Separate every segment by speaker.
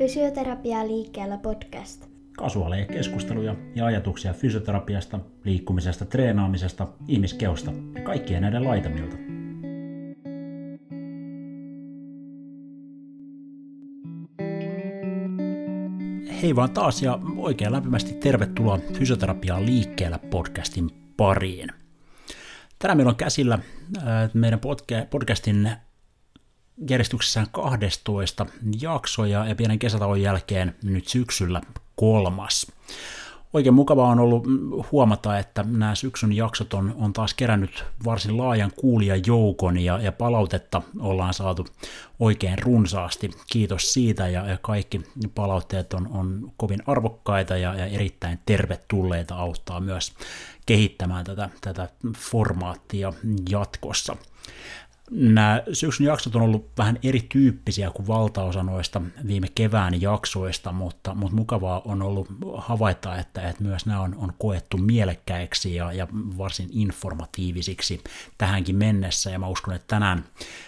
Speaker 1: Fysioterapia liikkeellä podcast.
Speaker 2: Kasuaaleja keskusteluja ja ajatuksia fysioterapiasta, liikkumisesta, treenaamisesta, ihmiskeosta ja kaikkien näiden laitamilta. Hei vaan taas ja oikein lämpimästi tervetuloa Fysioterapiaa liikkeellä podcastin pariin. Tänään meillä on käsillä äh, meidän podcastin järjestyksessään 12 jaksoja ja pienen kesätauon jälkeen nyt syksyllä kolmas. Oikein mukavaa on ollut huomata, että nämä syksyn jaksot on, on taas kerännyt varsin laajan kuulijajoukon ja, ja palautetta ollaan saatu oikein runsaasti. Kiitos siitä ja, ja kaikki palautteet on, on kovin arvokkaita ja, ja erittäin tervetulleita auttaa myös kehittämään tätä, tätä formaattia jatkossa nämä syksyn jaksot on ollut vähän erityyppisiä kuin valtaosa noista viime kevään jaksoista, mutta, mutta mukavaa on ollut havaita, että, että myös nämä on, on koettu mielekkäiksi ja, ja varsin informatiivisiksi tähänkin mennessä, ja mä uskon, että tänään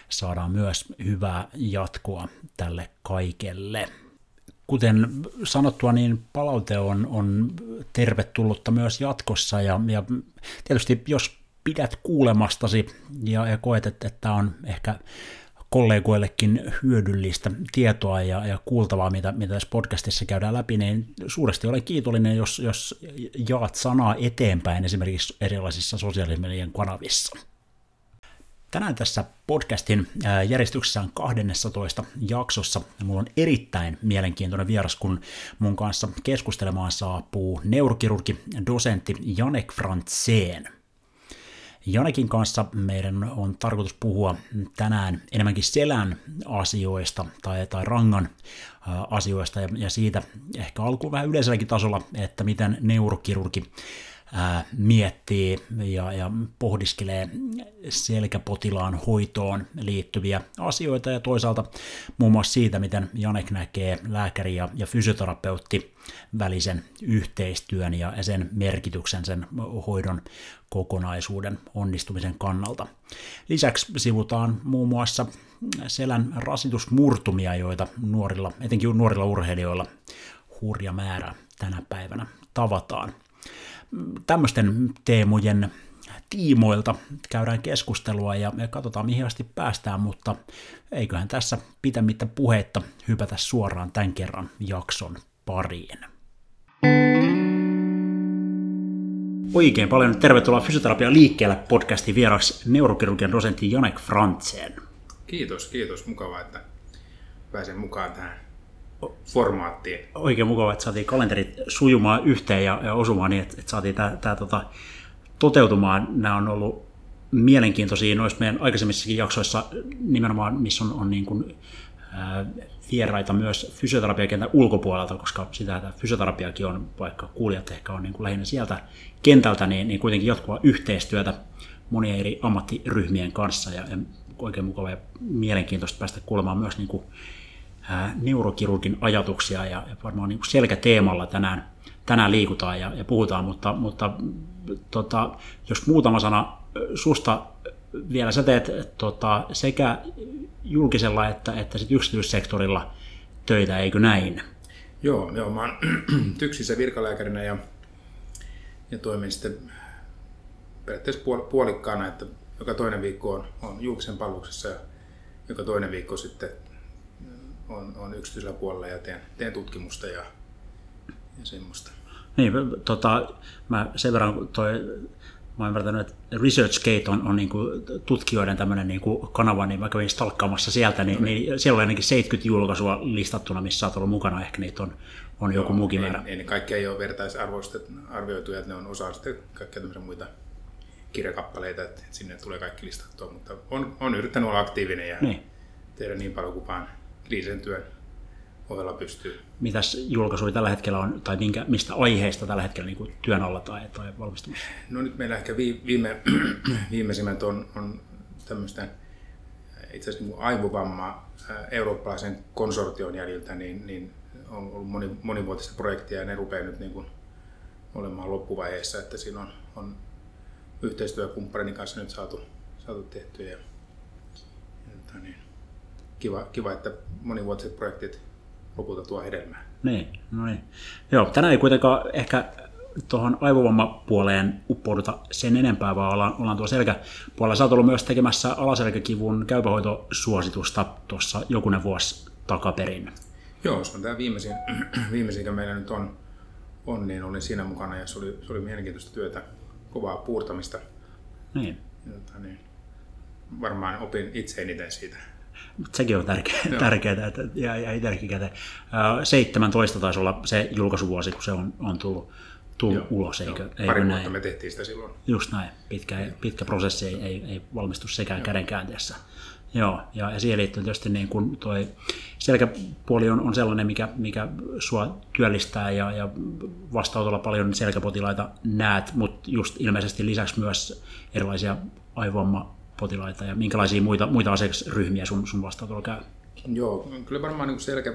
Speaker 2: saadaan myös hyvää jatkoa tälle kaikelle. Kuten sanottua, niin palaute on, on tervetullutta myös jatkossa, ja, ja tietysti jos pidät kuulemastasi ja, ja koet, että tämä on ehkä kollegoillekin hyödyllistä tietoa ja, ja kuultavaa, mitä, mitä tässä podcastissa käydään läpi, niin suuresti olen kiitollinen, jos, jos jaat sanaa eteenpäin esimerkiksi erilaisissa sosiaalisen kanavissa. Tänään tässä podcastin järjestyksessä 12 jaksossa mulla on erittäin mielenkiintoinen vieras, kun mun kanssa keskustelemaan saapuu neurokirurgi, dosentti Janek Frantzén – Janekin kanssa meidän on tarkoitus puhua tänään enemmänkin selän asioista tai, tai rangan asioista ja, ja siitä ehkä alkuun vähän yleiselläkin tasolla, että miten neurokirurgi miettii ja, ja pohdiskelee selkäpotilaan hoitoon liittyviä asioita ja toisaalta muun muassa siitä, miten Janek näkee lääkäri ja, ja fysioterapeutti välisen yhteistyön ja sen merkityksen sen hoidon kokonaisuuden onnistumisen kannalta. Lisäksi sivutaan muun muassa selän rasitusmurtumia, joita nuorilla, etenkin nuorilla urheilijoilla hurja määrä tänä päivänä tavataan tämmöisten teemojen tiimoilta käydään keskustelua ja, ja katsotaan mihin asti päästään, mutta eiköhän tässä pitämättä puhetta hypätä suoraan tämän kerran jakson pariin. Oikein paljon tervetuloa Fysioterapia liikkeellä podcastin vieraksi neurokirurgian dosentti Janek Frantsen.
Speaker 3: Kiitos, kiitos. Mukavaa, että pääsen mukaan tähän formaattiin.
Speaker 2: Oikein mukava, että saatiin kalenterit sujumaan yhteen ja, ja osumaan niin, että, että saatiin tämä, tota, toteutumaan. Nämä on ollut mielenkiintoisia noissa meidän aikaisemmissakin jaksoissa nimenomaan, missä on, on niin kuin, ää, vieraita myös fysioterapiakentän ulkopuolelta, koska sitä että fysioterapiakin on, vaikka kuulijat ehkä on niin kuin lähinnä sieltä kentältä, niin, niin kuitenkin jatkuvaa yhteistyötä monien eri ammattiryhmien kanssa ja, ja oikein mukava ja mielenkiintoista päästä kuulemaan myös niin kuin neurokirurgin ajatuksia ja, varmaan niin selkäteemalla tänään, tänään liikutaan ja, ja puhutaan, mutta, mutta tota, jos muutama sana susta vielä sä teet tota, sekä julkisella että, että sit yksityissektorilla töitä, eikö näin?
Speaker 3: Joo, joo mä oon tyksissä virkalääkärinä ja, ja toimin sitten periaatteessa puolikkaana, että joka toinen viikko on, on julkisen palveluksessa ja joka toinen viikko sitten on, on yksityisellä puolella ja teen, teen tutkimusta ja, ja semmoista.
Speaker 2: Niin, tota, mä sen verran toi, mä ymmärtänyt, että ResearchGate on, on niin kuin tutkijoiden tämmöinen niin kuin kanava, niin mä kävin stalkkaamassa sieltä, niin, no, niin siellä on ainakin 70 julkaisua listattuna, missä olet ollut mukana, ehkä niitä on, on joku muukin määrä.
Speaker 3: Ei, ne kaikki ei ole vertaisarvoistettuja, että ne on osa sitten kaikkia muita kirjakappaleita, että sinne tulee kaikki listattua, mutta on, on yrittänyt olla aktiivinen ja niin. tehdä niin paljon kuin vaan kliinisen työn ohella pystyy.
Speaker 2: Mitäs julkaisuja tällä hetkellä on, tai minkä, mistä aiheesta tällä hetkellä niin kuin työn alla tai, tai valmistumassa?
Speaker 3: No nyt meillä ehkä viime, viimeisimmät on, on tämmöistä itse asiassa niin aivovamma eurooppalaisen konsortion jäljiltä, niin, niin on ollut moni, monivuotista projektia ja ne rupeaa nyt niin kuin olemaan loppuvaiheessa, että siinä on, on yhteistyökumppanin kanssa nyt saatu, saatu tehtyä. Ja, ja, niin, kiva, kiva, että monivuotiset projektit lopulta tuo hedelmää.
Speaker 2: Niin, no niin. Joo, tänään ei kuitenkaan ehkä tuohon aivovammapuoleen uppouduta sen enempää, vaan ollaan, ollaan tuo selkäpuolella. Sä oot ollut myös tekemässä alaselkäkivun käypähoitosuositusta tuossa jokunen vuosi takaperin.
Speaker 3: Joo, se on tämä viimeisin, viimeisin, mikä meillä nyt on, on, niin olin siinä mukana ja se oli, se oli mielenkiintoista työtä, kovaa puurtamista.
Speaker 2: Niin.
Speaker 3: Jota, niin varmaan opin itse eniten siitä.
Speaker 2: Mutta sekin on tärkeä, tärkeää, että ja itsellekin käteen. 17 taisi olla se julkaisuvuosi, kun se on, on tullut, tullut
Speaker 3: Joo,
Speaker 2: ulos, eikö,
Speaker 3: Joo,
Speaker 2: eikö
Speaker 3: Pari
Speaker 2: näin?
Speaker 3: vuotta me tehtiin sitä silloin.
Speaker 2: Just näin. Pitkä, pitkä prosessi ei, ei, ei valmistu sekään kädenkäänteessä. Joo, ja, ja siihen liittyy tietysti niin kun toi selkäpuoli on, on sellainen, mikä, mikä sua työllistää ja, ja vastaanotolla paljon selkäpotilaita näet, mutta just ilmeisesti lisäksi myös erilaisia aivovammapotilaita ja minkälaisia muita, muita asiakasryhmiä sun, sun vastaanotolla käy?
Speaker 3: Joo, kyllä varmaan niin selkä,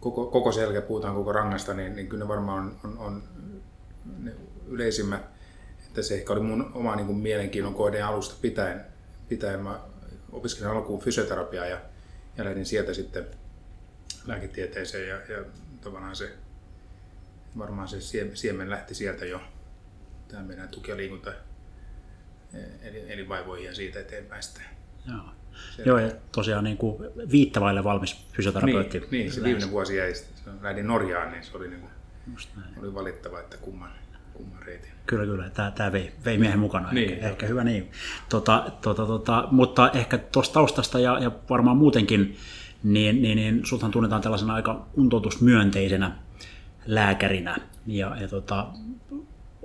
Speaker 3: koko, koko selkä, puhutaan koko rangasta, niin, niin kyllä ne varmaan on, on, on ne yleisimmät. Että se ehkä oli mun oma niin kuin mielenkiinnon kohde alusta pitäen. pitäen. Mä opiskelin alkuun fysioterapiaa ja, ja lähdin sieltä sitten lääketieteeseen ja, ja tavallaan se varmaan se siemen lähti sieltä jo tämä meidän tuki ja liikunta eli, eli vaivoihin ja siitä eteenpäin sitten.
Speaker 2: Joo. Joo, ja tosiaan niin kuin viittavaille valmis fysioterapeutti.
Speaker 3: Niin, niin se viimeinen vuosi jäi, lähdin Norjaan, niin se oli, niin kuin, oli valittava, että kumman, kumman reitin.
Speaker 2: Kyllä, kyllä. Tämä, tämä vei, vei miehen mukana.
Speaker 3: Niin,
Speaker 2: ehkä, ehkä hyvä niin. Tota, tota, tota, mutta ehkä tuosta taustasta ja, ja varmaan muutenkin, niin, niin, niin suthan tunnetaan tällaisena aika kuntoutusmyönteisenä lääkärinä. Ja, ja tota,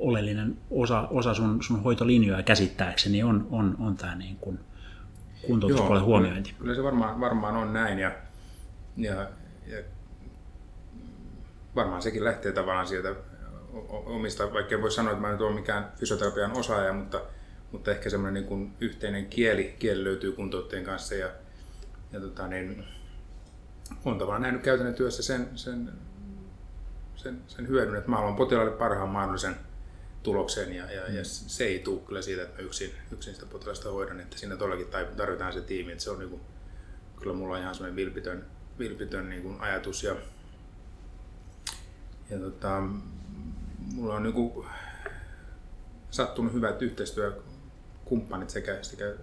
Speaker 2: oleellinen osa, osa sun, sun hoitolinjoja käsittääkseni on, on, on tämä niin kuin kuntoutuspuolen huomiointi.
Speaker 3: Kyllä se varmaan, varmaan on näin ja, ja, ja varmaan sekin lähtee tavallaan sieltä omista, vaikka en voi sanoa, että mä en nyt ole mikään fysioterapian osaaja, mutta, mutta ehkä semmoinen niin kuin yhteinen kieli, kieli löytyy kuntouttajien kanssa ja, ja tota, niin, on tavallaan nähnyt käytännön työssä sen, sen, sen, sen hyödyn, että mä haluan potilaalle parhaan mahdollisen tuloksen ja, ja, ja se ei tule kyllä siitä, että mä yksin, yksin sitä potilasta hoidan, että siinä todellakin tarvitaan se tiimi, että se on niin kuin, kyllä mulla on ihan semmoinen vilpitön, vilpitön niin kuin ajatus ja, ja tota, mulla on niin kuin sattunut hyvät yhteistyökumppanit sekä, sekä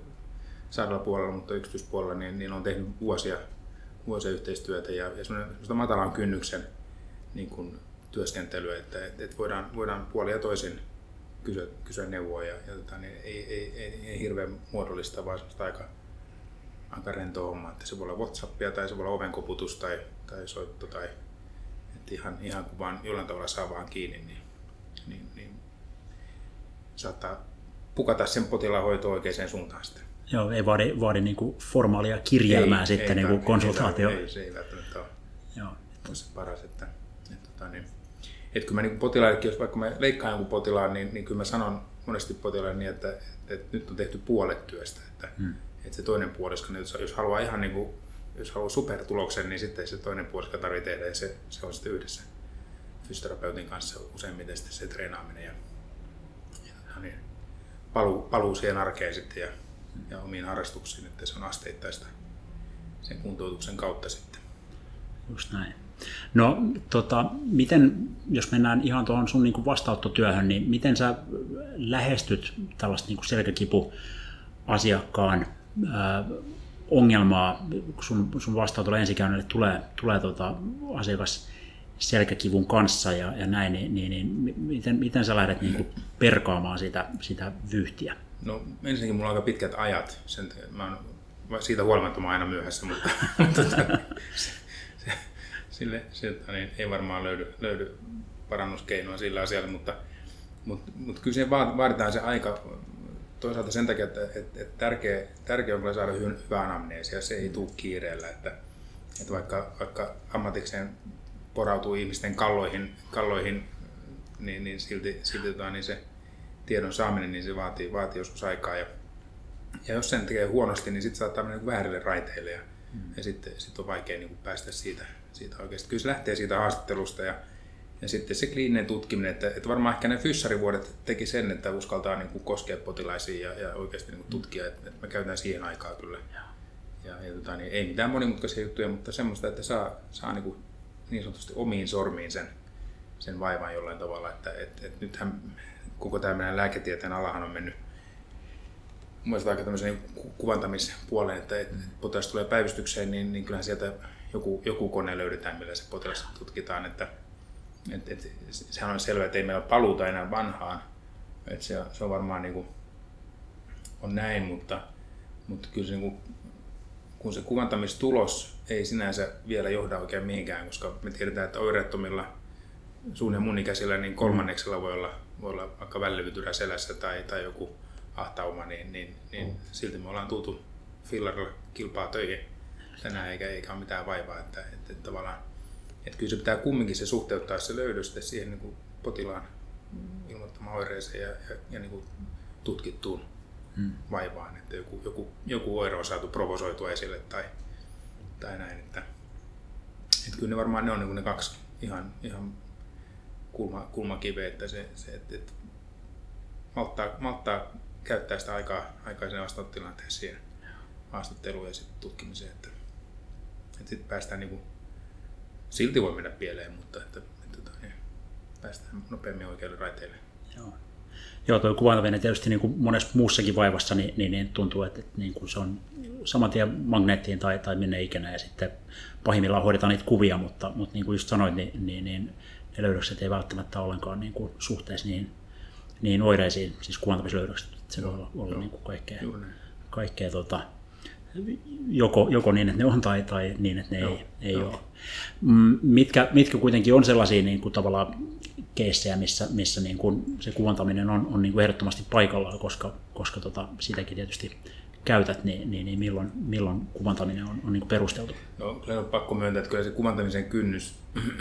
Speaker 3: sairaalapuolella, mutta yksityispuolella, niin, niin on tehnyt vuosia, vuosia yhteistyötä ja, ja semmoista matalan kynnyksen niin kuin työskentelyä, että, että, voidaan, voidaan puolia toisin kysyä, kysyä neuvoa ja, ja tota, niin ei, ei, ei, ei, hirveän muodollista, vaan aika, aika rento homma, että se voi olla Whatsappia tai se voi olla ovenkoputus tai, tai soitto tai että ihan, ihan kun vaan jollain tavalla saa vaan kiinni, niin, niin, niin saattaa pukata sen potilaan hoito oikeaan suuntaan sitten.
Speaker 2: Joo, ei vaadi, vaadi niin kuin formaalia kirjelmää
Speaker 3: ei,
Speaker 2: sitten
Speaker 3: ei,
Speaker 2: niin kuin konsultaatio.
Speaker 3: Ei, ei, se ei välttämättä ole,
Speaker 2: Joo.
Speaker 3: ole se paras. Että, että, tota, niin, että kun mä niin potilaillekin, jos vaikka mä leikkaan jonkun potilaan, niin, niin kyllä mä sanon monesti potilaille niin, että, että, että nyt on tehty puolet työstä. Että, hmm. että se toinen puolisko, niin jos, jos haluaa ihan niin kuin, jos haluaa supertuloksen, niin sitten se toinen puolisko tarvitsee tehdä ja se, se on sitten yhdessä fysioterapeutin kanssa useimmiten sitten se treenaaminen ja, ja niin, paluu, paluu siihen arkeen sitten ja, ja omiin harrastuksiin, että se on asteittaista sen kuntoutuksen kautta sitten.
Speaker 2: Just näin. No, tota, miten, jos mennään ihan tuohon sun niin vastaanottotyöhön, niin miten sä lähestyt tällaista niin selkäkipu asiakkaan ongelmaa, kun sun, sun vastaanotolla ensikäynnille tulee, tulee tota, asiakas selkäkivun kanssa ja, ja näin, niin, niin, niin miten, miten sä lähdet niin kuin perkaamaan sitä, sitä vyyhtiä?
Speaker 3: No ensinnäkin mulla on aika pitkät ajat, sen, mä oon, siitä huolimatta mä aina myöhässä, mutta tota, se, se, sille, siltä niin ei varmaan löydy, löydy parannuskeinoa sillä asialla, mutta, mutta, mutta kyllä siihen vaaditaan se aika toisaalta sen takia, että, että, että tärkeä, tärkeä on kyllä saada hyvä anamneesi ja se ei tule kiireellä, että, että vaikka, vaikka ammatikseen porautuu ihmisten kalloihin, kalloihin niin, niin silti, silti tota, niin se tiedon saaminen niin se vaatii, vaatii joskus aikaa. Ja, ja jos sen tekee huonosti, niin sitten saattaa mennä väärille raiteille ja, mm. ja sitten sit on vaikea niin kuin päästä siitä, siitä oikeasti. Kyllä se lähtee siitä haastattelusta ja, ja sitten se kliininen tutkiminen, että, että varmaan ehkä ne fyssarivuodet teki sen, että uskaltaa niin kuin koskea potilaisiin ja, ja oikeasti niin kuin tutkia, että, että me käytetään siihen aikaa kyllä. Ja, ja tota, niin ei mitään monimutkaisia juttuja, mutta semmoista, että saa, saa niin kuin niin sanotusti omiin sormiin sen, sen vaivan jollain tavalla. Että et, et nythän koko tämä meidän lääketieteen alahan on mennyt mielestäni aika tämmöisen kuvantamispuoleen, että, että potilas tulee päivystykseen, niin, niin kyllähän sieltä joku, joku kone löydetään, millä se potilas tutkitaan. Että, et, et, sehän on selvää, että ei meillä paluuta enää vanhaan. Että se, se on varmaan niin kuin, on näin, mutta, mutta kyllä se, niin kuin, kun se kuvantamistulos ei sinänsä vielä johda oikein mihinkään, koska me tiedetään, että oireettomilla suun ja munikäisillä niin kolmanneksella voi olla, voi olla vaikka välivytyrä selässä tai, tai joku ahtauma, niin, niin, niin mm. silti me ollaan tultu fillarilla kilpaa töihin tänään eikä, eikä ole mitään vaivaa. Että, että, että tavallaan, että kyllä se pitää kumminkin se suhteuttaa se löydös siihen niin kuin potilaan ilmoittamaan oireeseen ja, ja, ja niin kuin tutkittuun hmm. vaivaan, että joku, joku, joku oire on saatu provosoitua esille tai, tai näin. Että, että kyllä ne varmaan ne on niin ne kaksi ihan, ihan kulma, kulmakiveä, että se, se että, että malttaa, malttaa käyttää sitä aikaa, aikaa sen vastaanottilanteeseen siihen haastatteluun ja sitten tutkimiseen. Että sitten päästään niin kuin, silti voi mennä pieleen, mutta että, että, että niin, päästään nopeammin oikealle raiteille.
Speaker 2: Joo. Joo, tuo kuvantaminen tietysti niin kuin monessa muussakin vaivassa niin, niin, niin tuntuu, että, että niin kuin se on saman tien magneettiin tai, tai minne ikinä ja sitten pahimmillaan hoidetaan niitä kuvia, mutta, mutta niin kuin just sanoit, niin, niin, niin ne löydökset ei välttämättä ollenkaan niin kuin suhteessa niihin, niihin oireisiin, siis kuvantamislöydökset. Se voi olla, olla niin kuin kaikkea, kaikkea tota, joko, joko niin, että ne on tai, tai niin, että ne Joo. ei, ei Joo. ole. Mm, mitkä, mitkä kuitenkin on sellaisia niin kuin tavallaan keissejä, missä, missä niin kuin se kuvantaminen on, on niin kuin ehdottomasti paikallaan, koska, koska tota, sitäkin tietysti käytät, niin, niin, niin milloin, milloin kuvantaminen on, on niin kuin perusteltu?
Speaker 3: No, kyllä on pakko myöntää, että kyllä se kuvantamisen kynnys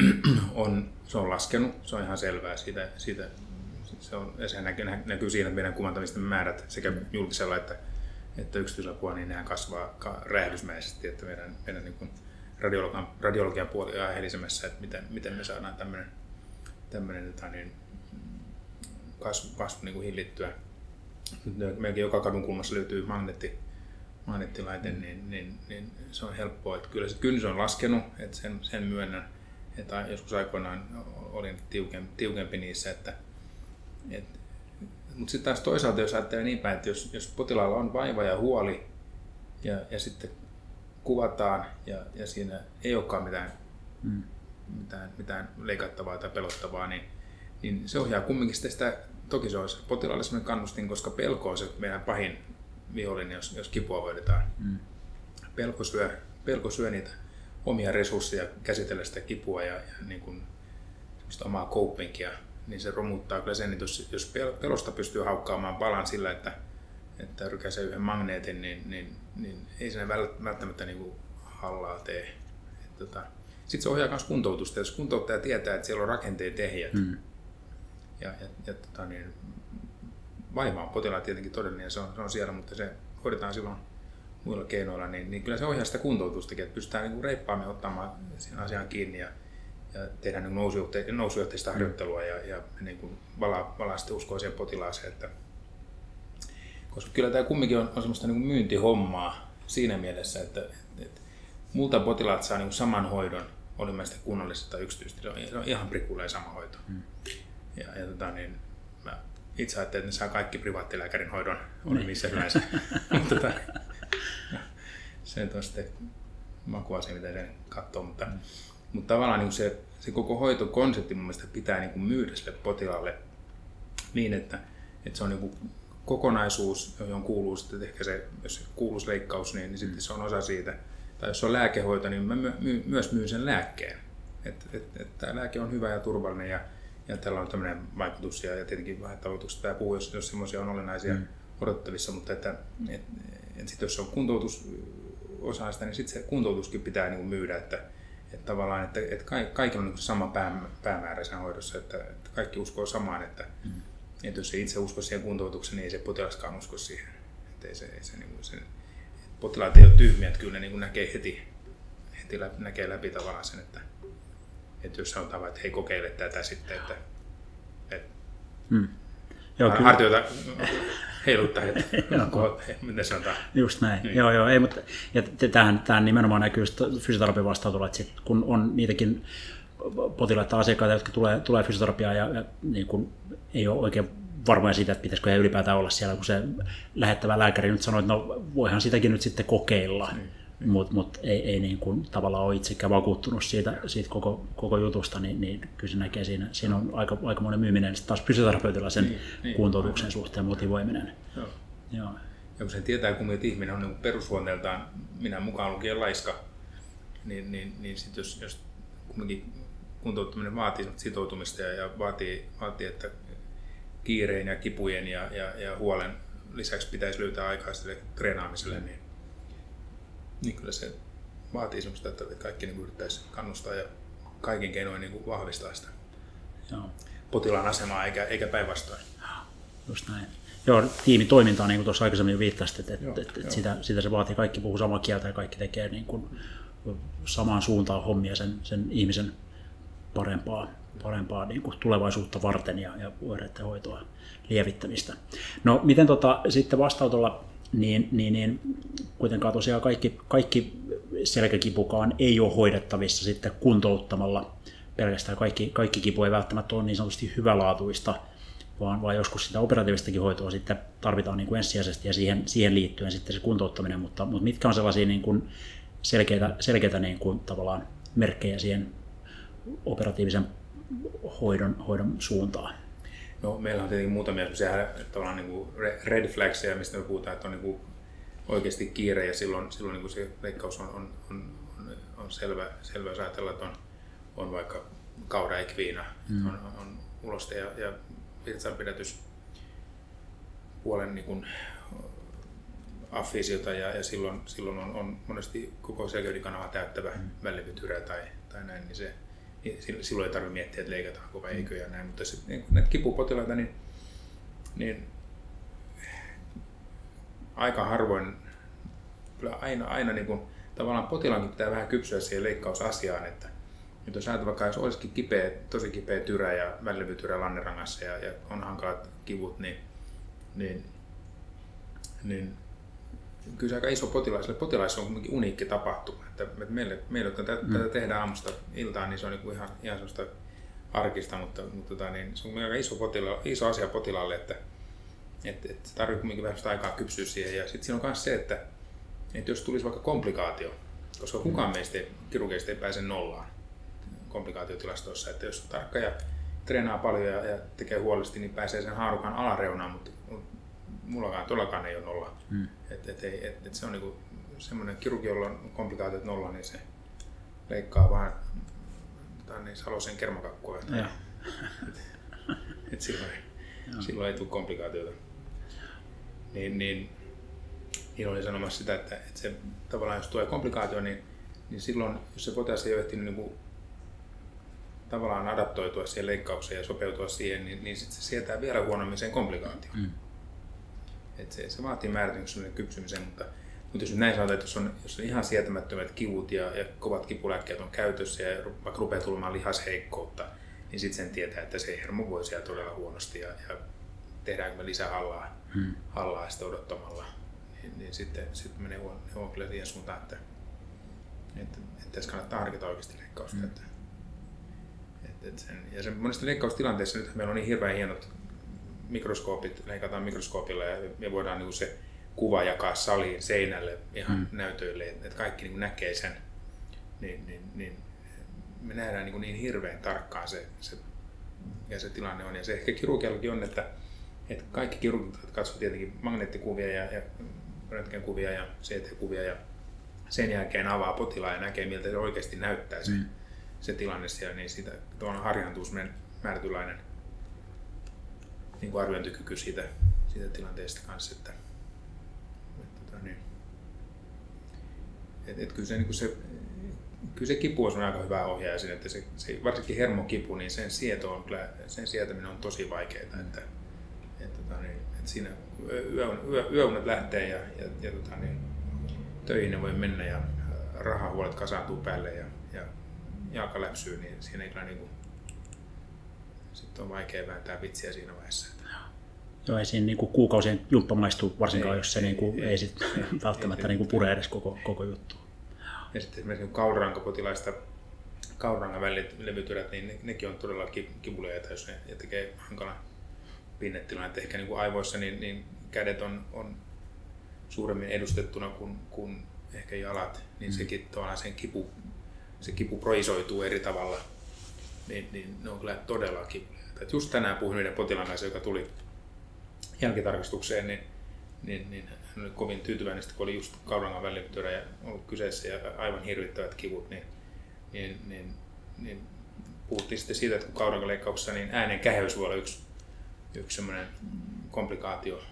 Speaker 3: on, se on laskenut, se on ihan selvää siitä, siitä se, on, se näkyy, näkyy siinä, että meidän kuvantamisten määrät sekä julkisella että että yksityisellä puolella niin nehän kasvaa räjähdysmäisesti, että meidän, meidän niin kuin radiologian, radiologian puoli on helisemässä, että miten, miten me saadaan tämmöinen, tämmöinen tota niin, kasvu, kasvu niin kuin hillittyä. Nyt melkein joka kadun kulmassa löytyy magneetti, magneettilaite, niin, niin, niin, se on helppoa. Että kyllä se kynnys on laskenut, että sen, sen myönnän. Että joskus aikoinaan olin tiukempi, tiukempi niissä, että, että mutta sitten taas toisaalta, jos ajattelee niin päin, että jos, jos potilaalla on vaiva ja huoli ja, ja sitten kuvataan ja, ja siinä ei olekaan mitään, mm. mitään, mitään leikattavaa tai pelottavaa, niin, niin se ohjaa kumminkin sitä, toki se olisi potilaalle sellainen kannustin, koska pelko on se meidän pahin vihollinen, jos, jos kipua hoidetaan. Mm. Pelko, syö, pelko syö niitä omia resursseja käsitellä sitä kipua ja, ja niin kuin, omaa copingia niin se romuttaa kyllä sen, että jos, jos pelosta pystyy haukkaamaan palan sillä, että, että rykäisee yhden magneetin, niin, niin, niin ei se välttämättä niin kuin hallaa tee. Tota, Sitten se ohjaa myös kuntoutusta. Jos kuntouttaja tietää, että siellä on rakenteen tehjät, mm. ja, ja, ja tota, niin, vaiva on potilaan tietenkin todellinen ja se on, se on siellä, mutta se hoidetaan silloin muilla keinoilla, niin, niin kyllä se ohjaa sitä kuntoutustakin, että pystytään niin reippaammin ottamaan siihen asiaan kiinni ja, niin nousujohte- nousujohteista harjoittelua ja, ja niin kuin vala, vala sitten uskoa siihen potilaaseen. Että, koska kyllä tämä kumminkin on, on semmoista niin kuin myyntihommaa siinä mielessä, että, että, että multa potilaat saa niin kuin saman hoidon, oli mä sitten kunnallisesti tai yksityisesti, se on, se on ihan prikulleen sama hoito. Hmm. Ja, ja tota, niin, mä itse ajattelin, että ne saa kaikki privaattilääkärin hoidon, oli niin. missä hyvänsä. mutta tota, se on sitten makuasia, mitä se katsoo, mutta, hmm. mutta tavallaan niin se se koko hoitokonsepti mun mielestä pitää niin kuin myydä sille potilaalle niin, että, että se on niin kuin kokonaisuus, johon kuuluu sitten ehkä se, jos kuuluu leikkaus, niin, niin sitten se on osa siitä. Tai jos on lääkehoito, niin mä my, my, myös myyn sen lääkkeen. Että et, et, tämä lääke on hyvä ja turvallinen ja, ja tällä on tämmöinen vaikutus ja, ja tietenkin vaihtoehtoisuus tämä puhuu, jos, jos semmoisia on olennaisia mm. odottavissa, mutta että et, et sit jos on kuntoutus osa sitä, niin sitten se kuntoutuskin pitää niin kuin myydä, että, että tavallaan, että, että kaikilla on niin sama pää, päämäärä sen hoidossa, että, että kaikki uskoo samaan, että, mm. että jos se itse usko siihen kuntoutukseen, niin ei se potilaskaan usko siihen. Että ei se, ei se, niin kuin se, potilaat ei ole tyhmiä, että kyllä ne niin kuin näkee heti, heti läpi, näkee läpi tavallaan sen, että, että jos sanotaan, että hei kokeile tätä sitten, että, että
Speaker 2: mm.
Speaker 3: Joo, kyllä. hartioita heiluttaa, että miten sanotaan.
Speaker 2: Just näin, niin. joo joo. Ei, mutta, ja tämähän, tämähän nimenomaan näkyy fysioterapian vastaanotolla, että sit, kun on niitäkin potilaita asiakkaita, jotka tulee, tulee fysioterapiaan ja, ja niin kun ei ole oikein varmoja siitä, että pitäisikö he ylipäätään olla siellä, kun se lähettävä lääkäri nyt sanoi, että no voihan sitäkin nyt sitten kokeilla. Mm mutta mut ei, ei niin kuin tavallaan ole itsekään vakuuttunut siitä, siitä koko, koko jutusta, niin, niin kyllä se näkee siinä, siinä on aika, aika monen myyminen, sitten taas fysioterapeutilla sen niin, niin, kuntoutuksen aivan. suhteen motivoiminen. Joo.
Speaker 3: Joo. Ja kun sen tietää kumminkin, että ihminen on niin perusluonteeltaan, minä mukaan lukien laiska, niin, niin, niin sit jos, jos kumminkin kuntouttaminen vaatii sitoutumista ja, ja vaatii, vaatii, että kiireen ja kipujen ja, ja, ja huolen lisäksi pitäisi löytää aikaa sille treenaamiselle, niin niin kyllä se vaatii semmoista, että kaikki niin yrittäisi kannustaa ja kaikin keinoin niin vahvistaa sitä Joo. potilaan asemaa eikä, eikä päinvastoin.
Speaker 2: Just näin. Joo, tiimitoimintaa, niin kuin tuossa aikaisemmin jo viittasit, että, että, että sitä, sitä, se vaatii, kaikki puhuu samaa kieltä ja kaikki tekee niin kuin samaan suuntaan hommia sen, sen ihmisen parempaa, parempaa niin kuin tulevaisuutta varten ja, ja oireiden hoitoa lievittämistä. No miten tota, sitten vastautolla niin, niin, niin kuitenkaan tosiaan kaikki, kaikki selkäkipukaan ei ole hoidettavissa sitten kuntouttamalla pelkästään. Kaikki, kaikki kipu ei välttämättä ole niin sanotusti hyvälaatuista, vaan, vaan joskus sitä operatiivistakin hoitoa sitten tarvitaan niin kuin ensisijaisesti ja siihen, siihen liittyen sitten se kuntouttaminen, mutta, mutta mitkä on sellaisia niin kuin selkeitä, selkeitä niin kuin tavallaan merkkejä siihen operatiivisen hoidon, hoidon suuntaan?
Speaker 3: No, meillä on tietenkin muutamia tavallaan niin kuin red flagsia, mistä me puhutaan, että on niin kuin oikeasti kiire ja silloin, silloin niin kuin se leikkaus on, on, on, on selvä, selvä, jos ajatella, että on, on vaikka kaudaikviina, mm. on, on uloste ja, ja virtsanpidätys puolen niin kuin affisiota ja, ja silloin, silloin on, on monesti koko selkeydenkanava täyttävä mm. välivytyrä tai, tai näin, niin se, silloin ei tarvitse miettiä, että leikataanko vai eikö ja näin, mutta se, niin näitä kipupotilaita, niin, niin aika harvoin, kyllä aina, aina niin kuin, tavallaan potilaankin pitää vähän kypsyä siihen leikkausasiaan, että, että jos ajatellaan vaikka, jos olisikin kipeä, tosi kipeä tyrä ja välivytyrä lannerangassa ja, ja on hankalat kivut, niin, niin, niin kyllä se aika iso potilas, potilaissa on kuitenkin uniikki tapahtuma. Että meille, meille jotka tätä, mm. tehdään aamusta iltaan, niin se on niin kuin ihan, ihan sellaista arkista, mutta, mutta tota, niin se on aika iso, potila, iso asia potilaalle, että et, et tarvitsee kuitenkin vähän aikaa kypsyä siihen. Ja sitten siinä on myös se, että, että jos tulisi vaikka komplikaatio, koska kukaan mm. meistä kirurgeista ei pääse nollaan komplikaatiotilastossa, että jos on tarkka ja treenaa paljon ja, ja tekee huolellisesti, niin pääsee sen haarukan alareunaan, mutta mullakaan tuollakaan ei ole nolla. Mm. Et, et, et, et se on niinku semmoinen kirurgi, jolla on komplikaatiot nolla, niin se leikkaa vaan tai niin salosen kermakakkua. Et, et, et silloin, silloin ei tule komplikaatioita. Niin, niin, niin oli sanomassa sitä, että, että se, tavallaan jos tulee komplikaatio, niin, niin silloin, jos se potilas ei ole ehtinyt niin kuin, tavallaan adaptoitua siihen leikkaukseen ja sopeutua siihen, niin, niin sit se sietää vielä huonommin sen komplikaation. Mm. Et se, se vaatii määrityksen kypsymisen, mutta, mutta jos näin sanotaan, että jos on, jos on ihan sietämättömät kivut ja, ja kovat kipulääkkeet on käytössä ja vaikka rupeaa tulemaan lihasheikkoutta, niin sitten sen tietää, että se hermo voi siellä todella huonosti ja, ja tehdäänkö me lisää hallaa, hmm. hallaa sitä odottamalla, niin, niin sitten, sitten menee huono kyllä siihen suuntaan, että, että, että tässä kannattaa harkita oikeasti leikkausta. Hmm. Että, että, että sen, ja se monesti leikkaustilanteessa nyt meillä on niin hirveän hienot mikroskoopit, leikataan mikroskoopilla ja me voidaan niin se kuva jakaa saliin seinälle ihan mm. näytöille, että kaikki niin näkee sen, niin, niin, niin me nähdään niin, niin hirveän tarkkaan se, se, mikä se tilanne on. Ja se ehkä kirurgiallakin on, että, että kaikki kirurgit katsovat tietenkin magneettikuvia ja, ja röntgenkuvia ja CT-kuvia ja sen jälkeen avaa potilaan ja näkee, miltä se oikeasti näyttää se, mm. se tilanne siellä, niin siitä tuon harjaantuu määrätynlainen niin kuin arviointikyky siitä, siitä tilanteesta kanssa. Että, että, tota niin, että, että kyllä, se, niin se, kyllä se kipu on aika hyvä ohjaaja siinä, että se, se, varsinkin hermokipu, niin sen sieto on kyllä, sen sietäminen on tosi vaikeaa. Että, että, tota niin, että siinä yö, yö, yöunet lähtee ja, ja, ja tota niin, töihin ne voi mennä ja rahahuolet kasaantuu päälle ja, ja jalka läpsyy, niin siinä ei kyllä niin kuin, sitten on vaikea vääntää vitsiä siinä vaiheessa.
Speaker 2: Joo, ei siinä niin kuin kuukausien jumppa maistu varsinkaan,
Speaker 3: Ei,
Speaker 2: jos se
Speaker 3: ei,
Speaker 2: niin kuin, ei,
Speaker 3: ei,
Speaker 2: sit
Speaker 3: ei,
Speaker 2: välttämättä
Speaker 3: ei,
Speaker 2: niin kuin pure edes koko, koko juttu.
Speaker 3: Ja sitten esimerkiksi kaurankapotilaista kaurangan levytyrät, niin ne, nekin on todella ki- kivuliaita, jos ne tekee hankalan pinnetilan. Että ehkä niin kuin aivoissa niin, niin kädet on, on suuremmin edustettuna kuin, kuin ehkä jalat, niin mm. sekin tavallaan sen kipu, se kipu projisoituu eri tavalla. Niin, niin ne on kyllä todella kivuliaita. Et just tänään puhuin yhden potilaan kanssa, joka tuli jälkitarkastukseen, niin, niin, niin hän oli kovin tyytyväinen, kun oli just kaurangan välityörä ja ollut kyseessä ja aivan hirvittävät kivut, niin, niin, niin, niin puhuttiin sitten siitä, että kun kaurankaleikkauksessa niin äänen käheys voi olla yksi, yksi semmoinen komplikaatio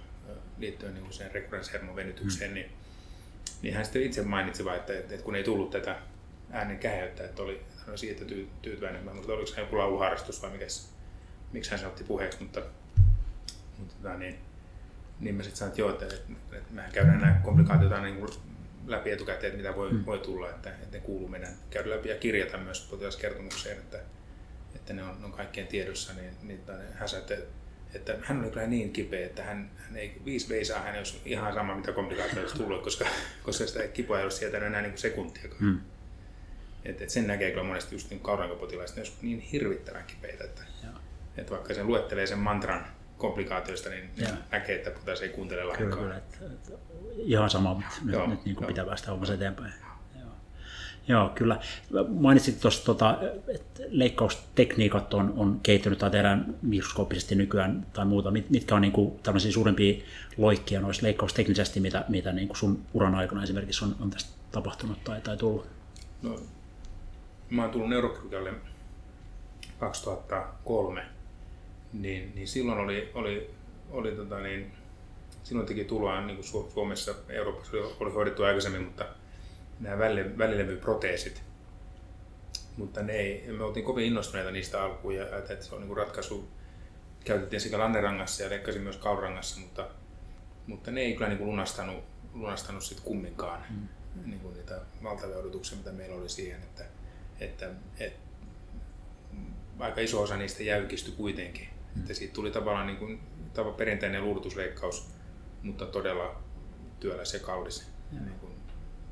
Speaker 3: liittyen niin sen rekurrenssihermovenytykseen, mm. niin, niin hän sitten itse mainitsi vain, että, että, kun ei tullut tätä äänen käheyttä, että oli, hän oli siitä tyy, tyytyväinen, mutta oliko se joku lauluharrastus vai mikä, miksi hän se otti puheeksi, mutta tota, niin, niin mä sitten sanoin, että joo, että, että, että mehän käydään nämä komplikaatiot aina niin läpi etukäteen, että mitä voi, mm. voi tulla, että, että ne kuuluu meidän käydä läpi ja kirjata myös potilaskertomukseen, että, että ne on, ne on kaikkien tiedossa, niin, niin hän sanoi, että, että hän oli kyllä niin kipeä, että hän, hän ei viisi veisaa, hän olisi ihan sama mitä komplikaatioita olisi tullut, koska, koska sitä kipua ei ole sieltä enää niin sekuntia. Mm. Et, et sen näkee kyllä monesti just niin kaurankapotilaista, ne on niin hirvittävän kipeitä, että, että vaikka sen luettelee sen mantran komplikaatioista, niin ja. näkee, että potilas ei kuuntele lainkaan.
Speaker 2: Kyllä, kyllä. Että, että ihan sama, mutta nyt, nyt niin kuin pitää päästä hommassa eteenpäin. Joo. Joo, kyllä. Mainitsit tuossa, tota, että leikkaustekniikat on, on kehittynyt tai tehdään mikroskooppisesti nykyään tai muuta. Mitkä on niin kuin, tämmöisiä suurimpia loikkia noissa leikkausteknisesti, mitä, mitä niin kuin sun uran aikana esimerkiksi on, on tästä tapahtunut tai, tai tullut?
Speaker 3: No, mä oon tullut neurokirurgialle 2003 niin, niin silloin oli, oli, oli tota niin, silloin teki tuloa niin kuin Suomessa, Euroopassa oli, oli hoidettu aikaisemmin, mutta nämä välilevyproteesit, mutta ne ei, me oltiin kovin innostuneita niistä alkuun ja että se on niin kuin ratkaisu. Käytettiin sekä lannerangassa ja leikkasin myös kaurangassa, mutta, mutta ne ei kyllä niin kuin lunastanut, lunastanut sit kumminkaan mm. niin kuin niitä valtavia odotuksia, mitä meillä oli siihen, että, että, että aika iso osa niistä jäykistyi kuitenkin. Että siitä tuli tavallaan niin kuin, tava perinteinen luudutusleikkaus, mutta todella työläs ja kallis niin kuin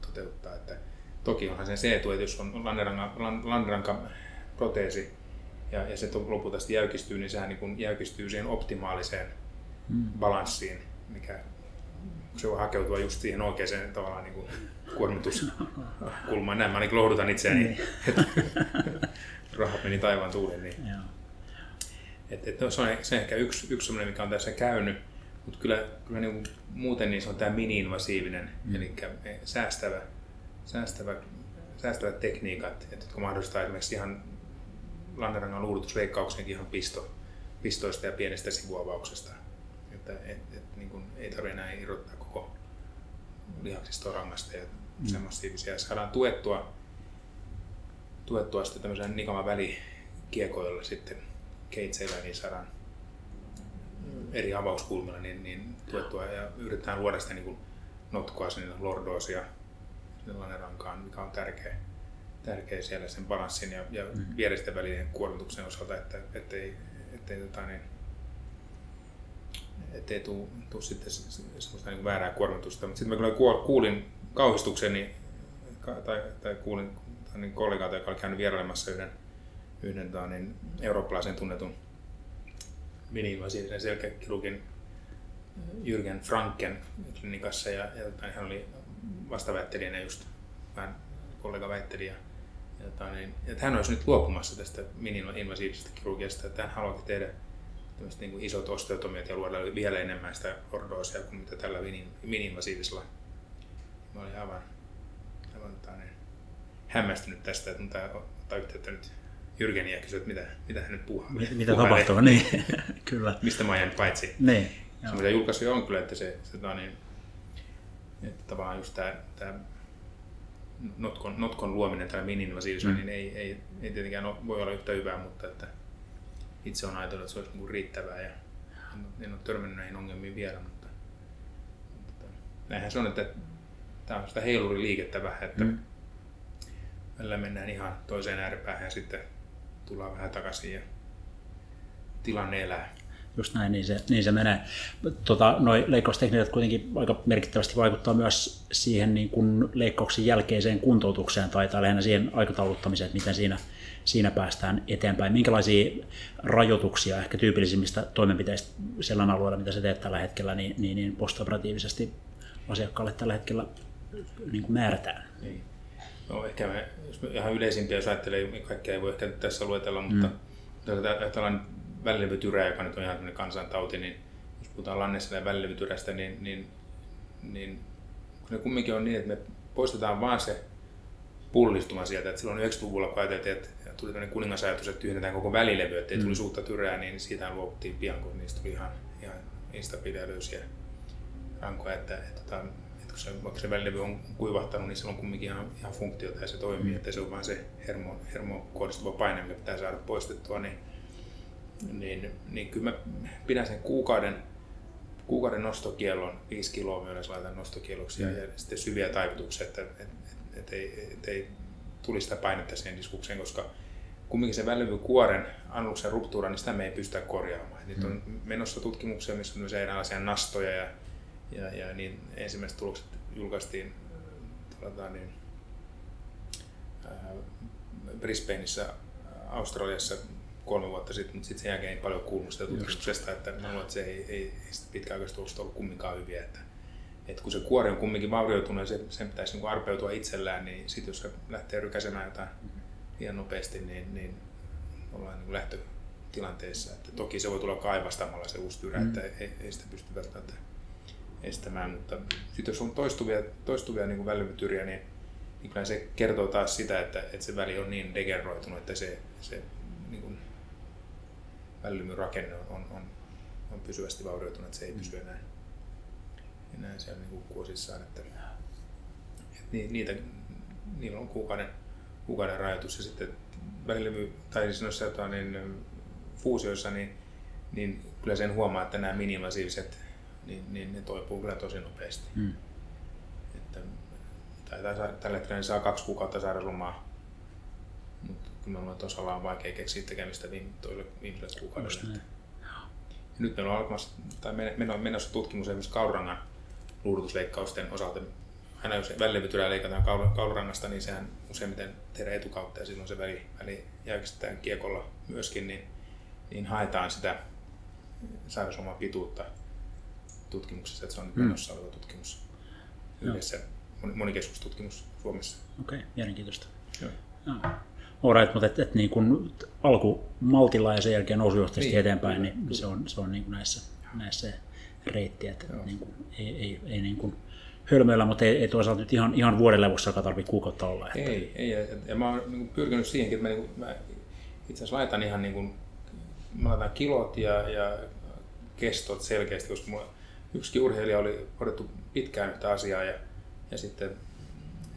Speaker 3: toteuttaa. Että toki onhan sen se etu, että jos on lanneranka, proteesi ja, ja se lopulta jäykistyy, niin sehän niin kuin jäykistyy siihen optimaaliseen mm. balanssiin, mikä se voi hakeutua just siihen oikeaan tavallaan niin kuin kuormituskulmaan. Näin mä niin lohdutan itseäni, niin. että rahat meni taivaan tuulen. Niin. Et, et se, on, se on ehkä yksi, yksi sellainen, mikä on tässä käynyt, mutta kyllä, kyllä niin muuten niin se on tämä mini-invasiivinen, mm. eli säästävä, säästävä, säästävät tekniikat, että jotka mahdollistaa esimerkiksi ihan lannerangan luudutusleikkauksenkin ihan pisto, pistoista ja pienestä sivuavauksesta. Että et, et, niin kuin ei tarvitse enää irrottaa koko lihaksistoa rangasta ja mm. semmoisia. Saadaan tuettua, tuettua sitten tämmöisen nikaman välikiekoilla sitten keitseillä niin saadaan eri avauskulmilla niin, niin tuettua ja yritetään luoda sitä niin kuin notkoa sinne lordoosia sinne rankaan, mikä on tärkeä, tärkeä siellä sen balanssin ja, ja mm. vieresten välinen kuormituksen osalta, että ettei, ettei, tota, niin, ettei tuu, tuu sitten semmoista niin väärää kuormitusta. Mutta sitten mä kyllä kuulin kauhistukseni tai, tai kuulin niin kollegalta, joka oli käynyt vierailemassa yhden yhden niin eurooppalaisen tunnetun mini-invasiivisen selkäkirurgin Jürgen Franken klinikassa ja, ja tota, hän oli vastaväittelijänä just vähän kollega väitteli ja, ja, tota, niin, että hän olisi nyt luopumassa tästä mini-invasiivisesta kirurgiasta, että hän haluaa tehdä niin kuin isot osteotomiat ja luoda vielä enemmän sitä ordoosia kuin mitä tällä mini-invasiivisella. Mä olin aivan, aivan tota, niin, hämmästynyt tästä, että mun ottaa yhteyttä nyt Jyrgeniä kysyi, että mitä, mitä hän nyt puhuu.
Speaker 2: Mitä, mitä tapahtuu, niin kyllä.
Speaker 3: Mistä mä jäänyt paitsi.
Speaker 2: Niin.
Speaker 3: Se mitä julkaisuja on kyllä, että se, se tota niin, että tavallaan just tämä, tämä notkon, notkon luominen tällä mini-invasiivisella, mm. niin ei, ei, ei tietenkään ole, voi olla yhtä hyvää, mutta että itse on ajatellut, että se olisi niin riittävää ja en, en ole törmännyt näihin ongelmiin vielä, mutta, mutta näinhän se on, että tämä on sitä heiluriliikettä vähän, että mm. välillä mennään ihan toiseen ääripäähän ja sitten tullaan vähän takaisin ja tilanne elää.
Speaker 2: just näin, niin se, niin se menee. Tota, noi leikkaustekniikat kuitenkin aika merkittävästi vaikuttaa myös siihen niin kuin leikkauksen jälkeiseen kuntoutukseen tai, tai lähinnä siihen aikatauluttamiseen, että miten siinä, siinä päästään eteenpäin. Minkälaisia rajoituksia ehkä tyypillisimmistä toimenpiteistä sellainen alueella, mitä sä teet tällä hetkellä, niin, niin, niin postoperatiivisesti asiakkaalle tällä hetkellä niin kuin määrätään?
Speaker 3: Niin. No ehkä me, jos me ihan yleisimpiä, jos ajattelee, kaikkea ei voi ehkä tässä luetella, mutta mm. jos ajatellaan välilevytyrä, joka nyt on ihan kansantauti, niin jos puhutaan lannessa ja välilevytyrästä, niin, niin, niin kun ne kumminkin on niin, että me poistetaan vaan se pullistuma sieltä, että silloin 90-luvulla kun ajateltiin, että tuli tämmöinen kuningasajatus, että tyhjennetään koko välilevy, ettei mm. tulisi uutta tyrää, niin siitä luovuttiin pian, kun niistä tuli ihan, ihan instabiilejä rankoja, että, että, että, että kun se, vaikka se välilevy on kuivahtanut, niin sillä on kumminkin ihan, ihan funktiota ja se toimii, mm. että se on vain se hermo, hermo kohdistuva paine, mikä pitää saada poistettua, niin niin, niin kyllä mä pidän sen kuukauden, kuukauden nostokielon, 5 kiloa myös laitan nostokieloksi mm. ja sitten syviä taivutuksia, että et, et, et ei, et ei tulisi sitä painetta siihen diskukseen, koska kumminkin se välivykuoren annuksen ruptuura, niin sitä me ei pystytä korjaamaan. Mm. Nyt on menossa tutkimuksia, missä on erilaisia nastoja ja, ja, ja niin ensimmäiset tulokset julkaistiin tuota, niin, äh, Brisbaneissa Australiassa kolme vuotta sitten, mutta sitten sen jälkeen ei paljon kuulunut sitä tutkimuksesta, että mä luulen, että se ei, ei, ei sitä pitkäaikaista ollut kumminkaan hyviä. Että, että kun se kuori on kumminkin vaurioitunut ja se, sen pitäisi niin arpeutua itsellään, niin sitten jos se lähtee rykäsemään jotain liian nopeasti, niin, niin ollaan niin lähtötilanteessa. Että toki se voi tulla kaivastamalla se uusi tyrä, mm. että ei, ei, sitä pysty välttämättä estämään, mutta sitten jos on toistuvia, toistuvia niin välivytyriä, niin, niin kyllä se kertoo taas sitä, että, että se väli on niin degeneroitunut, että se, se niin kuin, välilymyn rakenne on, on, on, on pysyvästi vaurioitunut, että se ei mm. pysy enää, enää siellä niin kuosissaan. Että, että niitä, niillä on kuukauden, kuukauden rajoitus ja sitten välilevy, tai siis noissa jotain, niin, fuusioissa, niin, niin kyllä sen huomaa, että nämä miniinvasiiviset, niin, niin ne toipuu kyllä tosi nopeasti. Mm. Että, tai, tai, tällä hetkellä saa kaksi kuukautta sairauslomaa kyllä mä luulen, osalla on vaikea keksiä tekemistä viime, viimeiselle kuukaudelle. Ja nyt meillä on alkamassa, tai menossa tutkimus esimerkiksi kaurangan luudutusleikkausten osalta. Aina jos välilevytyrää leikataan kaulurangasta, niin sehän useimmiten tehdään etukautta ja silloin se väli, väli jäykistetään kiekolla myöskin, niin, niin haetaan sitä sairausloman pituutta tutkimuksessa, että se on nyt hmm. menossa oleva tutkimus yhdessä, monikeskustutkimus Suomessa.
Speaker 2: Okei, okay, mielenkiintoista. Joo. Joo alright, mutta et, et niin kun alku maltilla ja sen jälkeen nousujohteisesti niin, eteenpäin, niin se on, se on niin kuin näissä, näissä se reitti, että niin kuin, ei, ei, ei niin kuin hölmöillä, mutta ei, ei toisaalta nyt ihan, ihan vuoden levussa tarvitse kuukautta olla.
Speaker 3: Että... Ei, ei, ja, ja mä oon niin pyrkinyt siihenkin, että mä, niin kuin, mä itse asiassa laitan ihan niin kuin, mä laitan kilot ja, ja kestot selkeästi, koska mulla yksi urheilija oli hoidettu pitkään yhtä asiaa ja, ja sitten,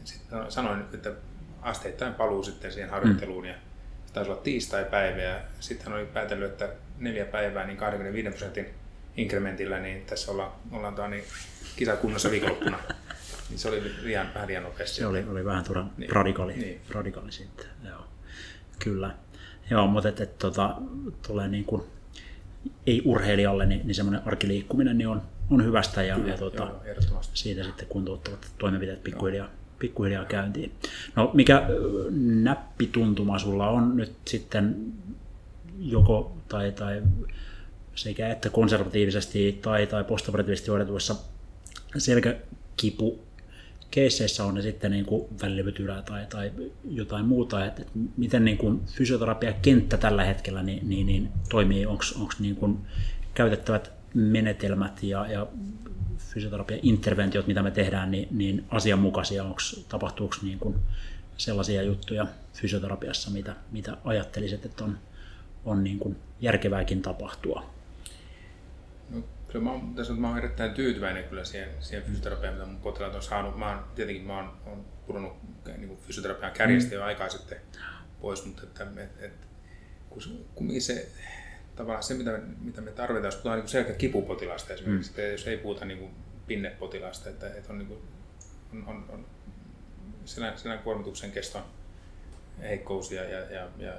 Speaker 3: sitten sanoin, että asteittain paluu sitten siihen harjoitteluun mm. ja se taisi olla tiistai-päivä ja sitten hän oli päätellyt, että neljä päivää niin 25 prosentin inkrementillä, niin tässä ollaan, ollaan tuo, niin kisakunnossa viikonloppuna. niin se oli liian, vähän liian nopeasti.
Speaker 2: Se oli, oli vähän tuoda niin. radikaali, niin. radikaali sitten. Joo. Kyllä. Joo, mutta että et, tota, tulee niin kuin, ei urheilijalle, niin, niin semmoinen arkiliikkuminen niin on, on hyvästä ja, Kyllä, ja tuota, joo, siitä sitten kuntouttavat toimenpiteet pikkuhiljaa pikkuhiljaa käyntiin. No mikä näppituntuma sulla on nyt sitten joko tai, tai sekä että konservatiivisesti tai, tai postoperatiivisesti hoidetuissa selkäkipu keisseissä on ne sitten niin kuin tai, tai jotain muuta, että, että miten niin kuin fysioterapia kenttä tällä hetkellä niin, niin, niin toimii, onko niin kuin käytettävät menetelmät ja, ja fysioterapian interventiot, mitä me tehdään, niin, niin asianmukaisia, onko, tapahtuuko niin kuin sellaisia juttuja fysioterapiassa, mitä, mitä ajattelisit, että on, on niin kuin järkevääkin tapahtua?
Speaker 3: Kyllä mä oon, tässä mä oon erittäin tyytyväinen kyllä siihen, siihen fysioterapiaan, mitä mun potilaat on saanut. Mä oon, tietenkin mä oon, oon pudonnut niin kuin fysioterapian kärjestä mm. jo aikaa sitten pois, mutta että, et, et, kun, kun se, tavallaan se, mitä me, mitä me tarvitaan, jos puhutaan niin selkeä kipupotilasta esimerkiksi, mm. jos ei puhuta niin kuin pinnepotilasta, että, että on, niin kuin, on, on, on selän, selän kuormituksen keston heikkous ja, ja, ja, ja